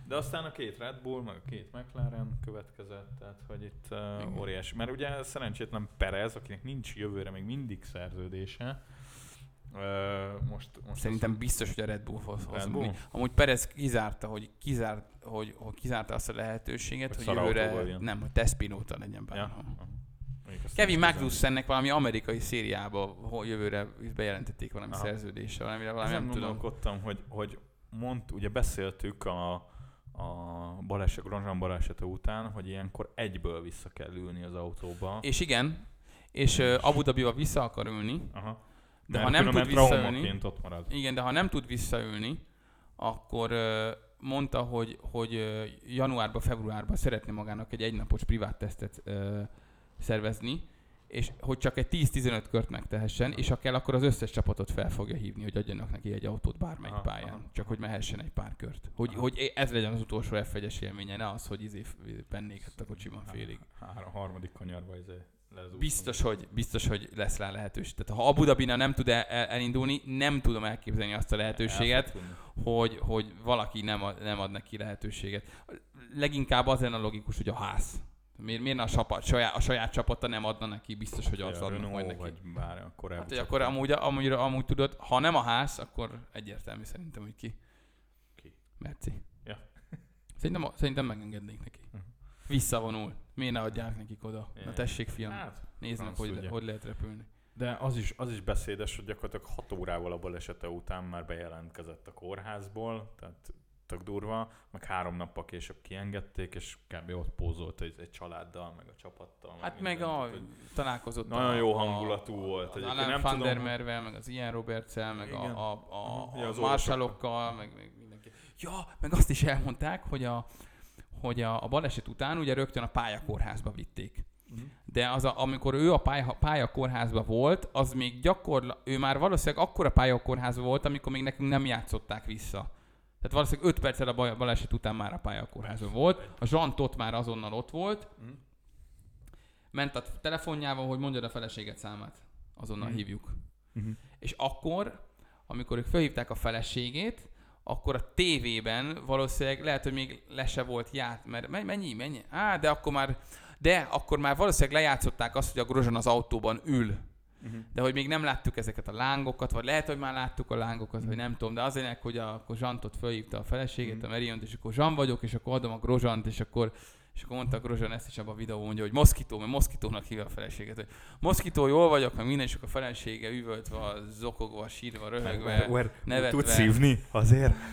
De aztán a két Red Bull, meg a két McLaren következett, tehát hogy itt uh, óriási. Mert ugye szerencsétlen Perez, akinek nincs jövőre még mindig szerződése, uh, most, most Szerintem biztos, hogy a Red Bull hoz Red Bull? Amúgy Perez kizárta, hogy, kizárt, hogy, hogy kizárta azt a lehetőséget, Hogy hogy, jövőre nem, hogy tesztpilóta legyen Ja. bárhol. Aha. Kevin Magnussennek valami amerikai szériába jövőre bejelentették valami Aha. szerződéssel, valamire valami Ezen nem tudom. hogy, hogy mond, ugye beszéltük a, a baleset, Grosjean balesete után, hogy ilyenkor egyből vissza kell ülni az autóba. És igen, és uh, Abu Dhabiba vissza akar ülni, Aha. de ha nem tud visszaülni, ott marad. igen, de ha nem tud visszaülni, akkor uh, mondta, hogy, hogy uh, januárban, februárban szeretné magának egy egynapos privát tesztet uh, szervezni, és hogy csak egy 10-15 kört megtehessen, és ha kell, akkor az összes csapatot fel fogja hívni, hogy adjanak neki egy autót bármelyik Aha, pályán, aha, csak hogy mehessen egy pár kört. Hogy, Aha. hogy ez legyen az utolsó f élménye, ne az, hogy izé pennéket a kocsiban félig. Három, harmadik kanyarba izé. Biztos, hogy, biztos, hogy lesz rá lehetőség. Tehát ha Abu Dhabina nem tud el, el, elindulni, nem tudom elképzelni azt a lehetőséget, hogy, hogy valaki nem ad, nem ad neki lehetőséget. Leginkább az lenne logikus, hogy a ház. Miért, miért a, sapat, saját, a saját csapata nem adna neki? Biztos, hogy az Ja, adnak majd neki. vagy bár a korábbi Hát, hogy akkor amúgy, amúgy, amúgy tudod, ha nem a ház, akkor egyértelmű szerintem, hogy ki. Ki? Merci. Ja. Szerintem, szerintem megengednék neki. Mhm. Visszavonul. Miért ne adják nekik oda? Na Ja. tessék, fiam, Hát, nézd meg, hogy, hogy lehet repülni. De az is, az is beszédes, hogy gyakorlatilag 6 órával a balesete után már bejelentkezett a kórházból, tehát tök durva, meg három nappal később kiengedték, és kb. ott pózolt egy, egy családdal, meg a csapattal. Hát meg mindent, a, hogy találkozott Nagyon a, jó a- hangulatú volt. Az Egyébként Alan nem van der Mervel, meg az Ian Robertsel, meg Igen. a, a, a, Aha, ja, a Marshallokkal, meg, meg mindenki. Ja, meg azt is elmondták, hogy a, hogy a, a baleset után ugye rögtön a pályakórházba vitték. Mhm. De az a, amikor ő a pálya, pályakórházba volt, az még gyakorla, ő már valószínűleg akkor a pályakórházba volt, amikor még nekünk nem játszották vissza. Tehát valószínűleg 5 perccel a baleset után már a pályakórházban volt. A Zsantot már azonnal ott volt. Mhm. Ment a telefonjával, hogy mondjad a feleséget számát. Azonnal Mhm. hívjuk. Mhm. És akkor, amikor ők felhívták a feleségét, akkor a tévében valószínűleg lehet, hogy még le se volt ját, mert men- mennyi, mennyi? Á, de akkor már, de akkor már valószínűleg lejátszották azt, hogy a Grozsan az autóban ül. Mhm. De hogy még nem láttuk ezeket a lángokat, vagy lehet, hogy már láttuk a lángokat, vagy nem tudom, de az lényeg, hogy a, akkor Zsantot felhívta a feleségét, Mhm. a Meriont, és akkor Zsan vagyok, és akkor adom a Grozsant, és akkor és akkor mondta a Grozsan ezt is abban a videó, mondja, hogy Moszkitó, mert Moszkitónak hívja a feleséget, hogy Moszkitó, jól vagyok, meg minden, és akkor a felesége üvöltve, zokogva, sírva, röhögve, nevetve. Tudsz szívni azért? [LAUGHS]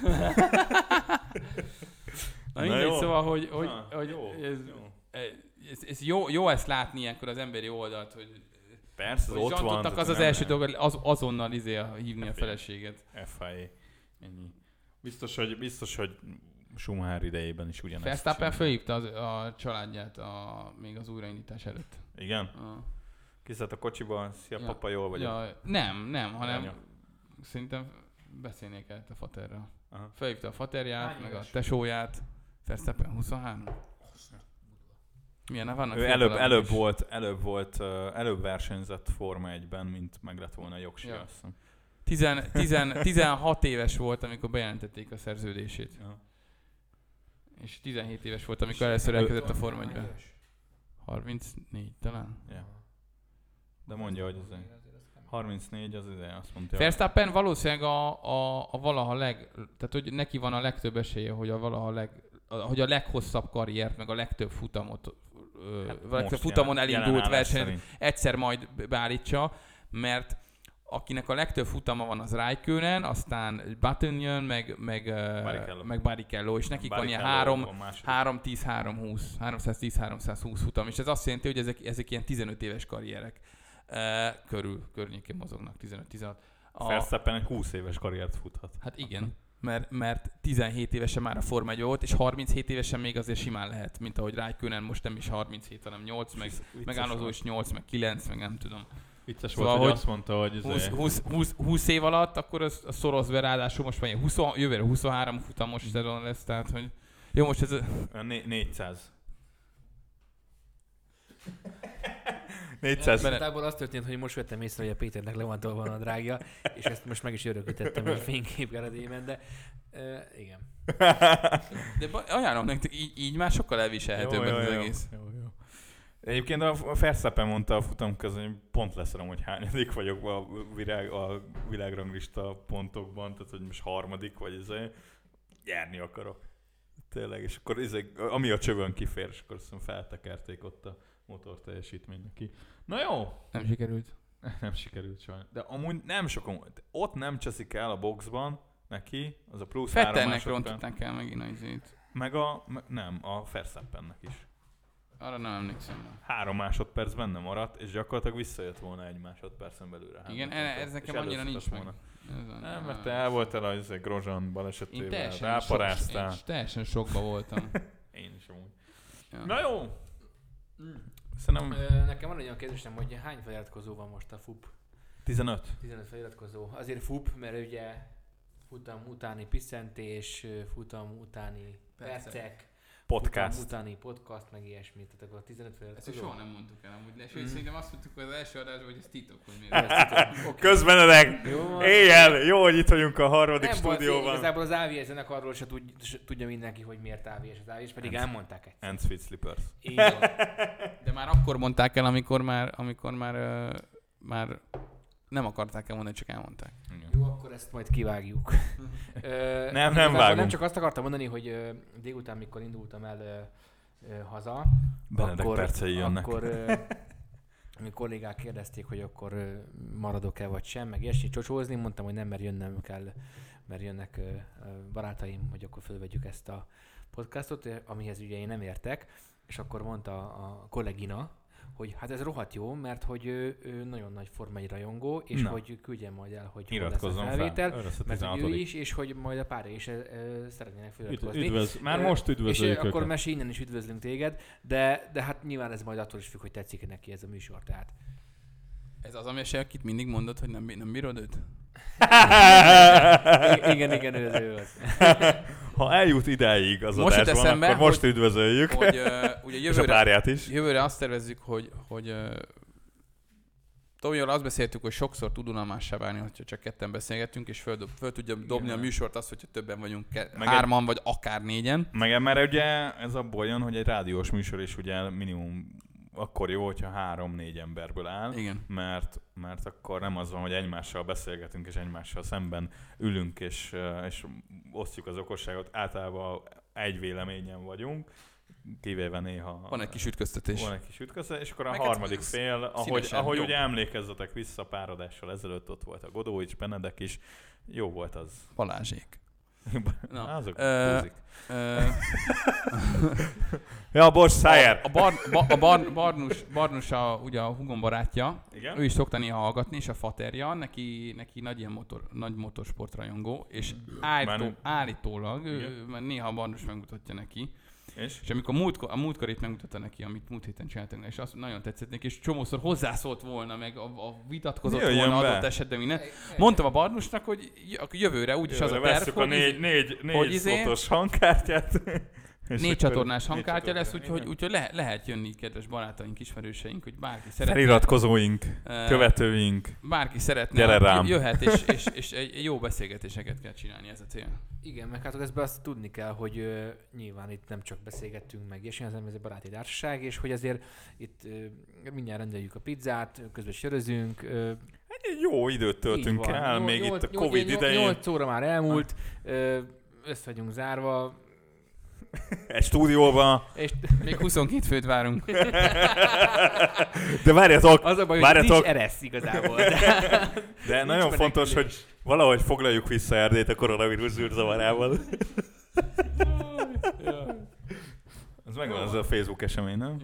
Na Na mindegy, jó. szóval, hogy, hogy, Na, hogy jó, ez, jó. ez, ez jó, jó, ezt látni ilyenkor az emberi oldalt, hogy, Persze, hogy ott van. Az az első dolog, az, azonnal izé hívni a Hát, feleséget. FIA. Ennyi. Biztos, hogy, biztos, hogy Schumacher idejében is ugyanezt Verstappen fölhívta az, a családját a, még az újraindítás előtt. Igen? A, Kiszállt a kocsiba, szia Ja. papa, jól vagyok. ja, nem, nem, hanem Anya. szerintem beszélnék kellett a faterral. Aha. Felhívta a faterját, Hány meg a tesóját. Verstappen 23. Milyen vannak Ő előbb, előbb, is. volt, előbb volt, előbb versenyzett Forma 1-ben, mint meg lett volna a jogsia, Ja. azt hiszem. Tizen, tizen, [LAUGHS] 16 éves volt, amikor bejelentették a szerződését. Ja. És 17 éves volt, amikor először elkezdett a Forma 1 Hány 34 talán. Ja. De mondja, hogy ez 34 az ide, azt mondta. Verstappen valószínűleg a, a, a valaha leg, tehát hogy neki van a legtöbb esélye, hogy a valaha leg, a, hogy a leghosszabb karriert, meg a legtöbb futamot, Hát a futamon jelen- elindult jelen versenyt egyszer majd beállítsa, mert akinek a legtöbb futama van az Raikkonen, aztán Button jön, meg, meg, Barrichello. meg Barrichello, és nekik van ilyen Barrichello három, a második. 3-10, 3-20, 310-320 futam, és ez azt jelenti, hogy ezek, ezek ilyen 15 éves karrierek körül, környékén mozognak, 15-16. A, Verstappen egy 20 éves karriert futhat. hát igen, mert, mert 17 évesen már a Forma 1 volt, és 37 évesen még azért simán lehet, mint ahogy Raikkonen most nem is 37, hanem 8, meg megállozó volt. is 8, meg 9, meg nem tudom. Vicces Szóval, volt, hogy hogy azt mondta, hogy 20, izé- 20, 20, 20 év alatt, akkor az, az szoroz be, ráadásul most ilyen 20, jövőre 23 futamos szezon lesz, tehát hogy jó, most ez né- 400. 400. Bele- Igazából az történt, hogy most vettem észre, hogy a Péternek le van tolva a drágja, és ezt most meg is örökítettem egy fénykép eredében, de uh, igen. De ajánlom nektek, így, így már sokkal elviselhetőbb az egész. Jó, jó. Egyébként a Verstappen mondta a futam közben, hogy pont leszarom, hogy hányadik vagyok a, világ, a világranglista pontokban, tehát hogy most harmadik vagy ez, nyerni akarok. Tényleg, és akkor ez, ami a csövön kifér, és akkor azt hiszem feltekerték ott a motor teljesítmény neki. Na jó, Nem sikerült. [LAUGHS] nem sikerült sajnos. De amúgy nem sokan, ott nem cseszik el a boxban neki, az a plusz három Fettelnek másodperc. rontották el megint a izét. Meg a, me, nem, a Verstappennek is. Arra nem emlékszem. Három másodperc benne maradt, és gyakorlatilag visszajött volna egy másodpercen belőle. Igen, Hamiltontól, ez nekem annyira nincs meg. volna. A- Nem, mert te el voltál az egy Grozan Én balesetével, teljesen, ráparáztál. sok, én teljesen sokba voltam. [LAUGHS] Én is amúgy. Ja. Na jó! Szerintem Nekem van egy olyan kérdésem, hogy hány feliratkozó van most a FUP? 15. 15 feliratkozó. Azért FUP, mert ugye futam utáni piszentés, futam utáni Percek. percek, Podcast. futam utáni podcast, meg ilyesmi. Tehát akkor 15 Ezt feliratkozó. még soha nem mondtuk el amúgy, de sőt, Mm. szerintem azt mondtuk az első adásban, hogy ez titok, hogy miért. Ezt. [LAUGHS] Közbenedek! Jó van. Éjjel! Jó, hogy itt vagyunk a harmadik Nem stúdióban. igazából az AVS zenekarról se tud, tudja mindenki, hogy miért AVS az AVS, pedig Nem. elmondták egy. And Sweet Slippers. Így van. [LAUGHS] De már akkor mondták el, amikor már, amikor már, uh, már nem akarták elmondani, csak elmondták. Igen. Akkor ezt majd kivágjuk. [LAUGHS] Ö, nem igazából vágunk. Nem csak azt akartam mondani, hogy ö, délután, mikor indultam el ö, ö, haza, Benedek percei jönnek. akkor ö, [LAUGHS] mi kollégák kérdezték, hogy akkor ö, maradok-e vagy sem, meg ilyesmi csocsózni, mondtam, hogy nem, mert jönnem kell, mert jönnek ö, ö, barátaim, hogy akkor fölvegyük ezt a podcastot, amihez ugye én nem értek, és akkor mondta a kollégina, hogy hát ez rohadt jó, mert hogy ő, ő nagyon nagy formai rajongó, és Na. hogy küldjem majd el, hogy hol lesz a Iratkozzon fel. felvétel, a mert hogy 16. ő is, és hogy majd a párja is ö, szeretnének feliratkozni. üdvöz, már most És üdvözöljük akkor őket. Mesi, innen is üdvözlünk téged, de, de hát nyilván ez majd attól is függ, hogy tetszik neki ez a műsor. Tehát Ez az a mese, akit mindig mondod, hogy nem, nem bírod őt? I- [LAUGHS] igen, igen, ő az, ő az. [LAUGHS] Ha eljut ideig az Most adásban, eszembe, akkor most hogy- üdvözöljük. Hogy uh, ugye [LAUGHS] És a jövőre, párját is. jövőre azt tervezzük, hogy, hogy uh, Tomival azt beszéltük, hogy sokszor tud unalmassá válni, hogyha csak ketten beszélgetünk, és föl, föl tudja dobni a Igen. műsort azt, hogyha többen vagyunk, ke- Meg hárman vagy akár négyen. Meg mert ugye ez abból jön, hogy egy rádiós műsor is ugye minimum akkor jó, hogyha három-négy emberből áll. Igen. mert, mert akkor nem az van, hogy egymással beszélgetünk, és egymással szemben ülünk, és, eh, és osztjuk az okosságot. Általában egy véleményen vagyunk, kivéve néha Van egy kis ütköztetés. van egy kis ütközet, és akkor a Meg hát harmadik fél, ahogy, ahogy jobb. ugye emlékezzetek vissza pár adással ezelőtt, ott volt a Godó is, Benedek is, jó volt az. Balázsék. Na, Azok ö. Ö, Ja, bocs, Szájer! a, bar, ba, a bar, Barnus, Barnus a, ugye a hugom barátja, Igen? ő is szokta néha hallgatni, és a faterja, neki, neki nagy ilyen motor, nagy motorsportrajongó, és állító, állítólag, ő, néha a Barnus megmutatja neki, És? és amikor múlt, a múltkor itt megmutatta neki, amit múlt héten csináltunk, és azt nagyon tetszett neki, és csomószor hozzászólt volna, meg a, a vitatkozott Jöjjön volna be. adott esetben minden. Mondtam a Barnusnak, hogy jövőre úgyis az a terv, a négy, négy, négy hogy izé- hangkártyát. És Négy csatornás hangkártya lesz, úgyhogy, úgyhogy le, lehet jönni, kedves barátaink, ismerőseink, hogy bárki szeretne. Feliratkozóink, eh, követőink. Bárki szeretne, Gyere rám. jöhet, és, és, és egy jó beszélgetéseket kell csinálni, ez a cél. Igen, meg hát ezt azt tudni kell, hogy ö, nyilván itt nem csak beszélgettünk meg, és hanem ez egy baráti társaság, és hogy azért itt ö, mindjárt rendeljük a pizzát, közben sörözünk. Egy jó időt töltünk el, még nyolc- itt a Covid nyolc- idején. 8 óra már elmúlt, össze vagyunk zárva, Egy stúdióban. és Még 22 főt várunk. De várjatok, az a baj, hogy Várjatok. nincs eresz igazából. De, de nagyon fontos, hogy valahogy foglaljuk vissza Erdélyt a koronavírus zűrzavarával. Ez megvan ez a Facebook esemény, nem?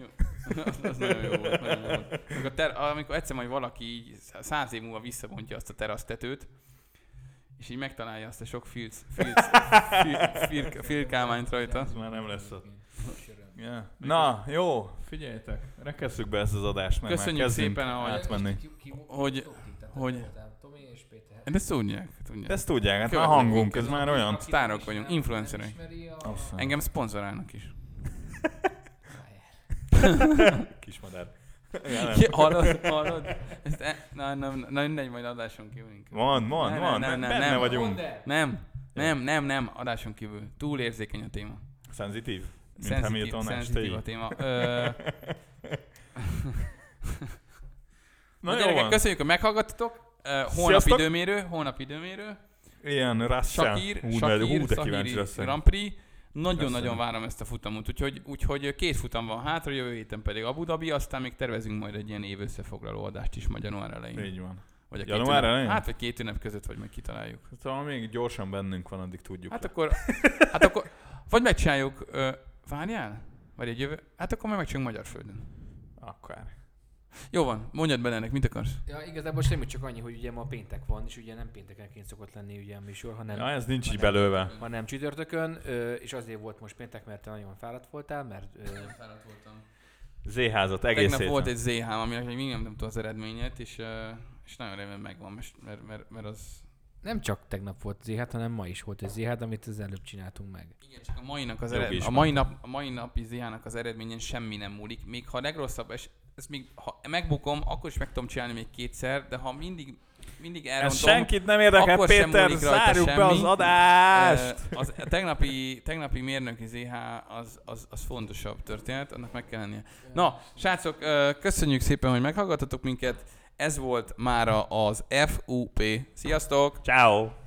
az, az nagyon jó volt. Nagyon jó volt. Amikor, ter, amikor egyszer majd valaki így száz év múlva visszabontja azt a terasztetőt, és így megtalálja azt a sok filc, filc, fil, fil, filkálmányt rajta. Ez már nem lesz ott. Yeah. Na, jó, figyeljetek, rekesszük be ezt az adást, mert Köszönjük szépen, ahogy- átmenni. Hogy- hogy-. De ezt tudják. tudják. De ezt tudják, hát már Követnek hangunk, ez már olyan. Sztárok vagyunk, influencerek. Engem szponzorálnak is. Kismadár. Ja, nem. Hallod, hallod? Ezt e, na, na, na, mindegy, majd adáson kívül inkább. Van, van, Nem, van, nem, nem, nem, benne nem. vagyunk. Nem, nem, nem, nem, adáson kívül. Túl érzékeny a téma. Szenzitív? Mint Hamilton szenzitív a téma. [LAUGHS] Ö, Na Na jó gyerekek, van. köszönjük, hogy meghallgattatok. Ö, Holnap Sziasztok. időmérő, holnap időmérő. Ilyen Russell. Kíváncsi leszek. Grand Prix. Nagyon-nagyon várom ezt a futamot, úgyhogy, úgyhogy két futam van hátra, jövő héten pedig Abu Dhabi, aztán még tervezünk majd egy ilyen év összefoglaló adást is majd január elején. Így van. Vagy a Január elején? Hát, vagy két ünnep között, vagy meg kitaláljuk. Szóval még gyorsan bennünk van, addig tudjuk. Hát akkor, hát akkor, vagy megcsináljuk, ö, várjál? Vagy egy jövő, hát akkor meg megcsináljuk Magyar Földön. Akár. Jó van, mondjad bele ennek, mit akarsz? Ja, igazából semmi, csak annyi, hogy ugye ma péntek van, és ugye nem péntekenként szokott lenni ugye a műsor, hanem, Ja, ez nincs így hanem- belőle. hanem csütörtökön, és azért volt most péntek, mert te nagyon fáradt voltál, mert ö, Fáradt voltam. Z-házat egész Tegnap volt egy ZH, aminek még mindig nem tudom az eredményet, és, és nagyon remélem megvan, mert, mert, mert, mert az... nem csak tegnap volt ZH, hanem ma is volt egy ZH, amit az előbb csináltunk meg. Igen, csak a mai, az Jogi ered... a mai, nap, a mai napi ZH-nak az eredményen semmi nem múlik. Még ha a legrosszabb, és ez még, ha megbukom, akkor is meg tudom csinálni még kétszer, de ha mindig, mindig elrontom, Ez senkit nem érdekel, akkor sem Péter, rajta zárjuk be semmi. az adást! Az a tegnapi, tegnapi mérnöki ZH az, az, az fontosabb történet, annak meg kell lennie. Na, srácok, köszönjük szépen, hogy meghallgattatok minket. Ez volt mára az FUP. Sziasztok! Ciao.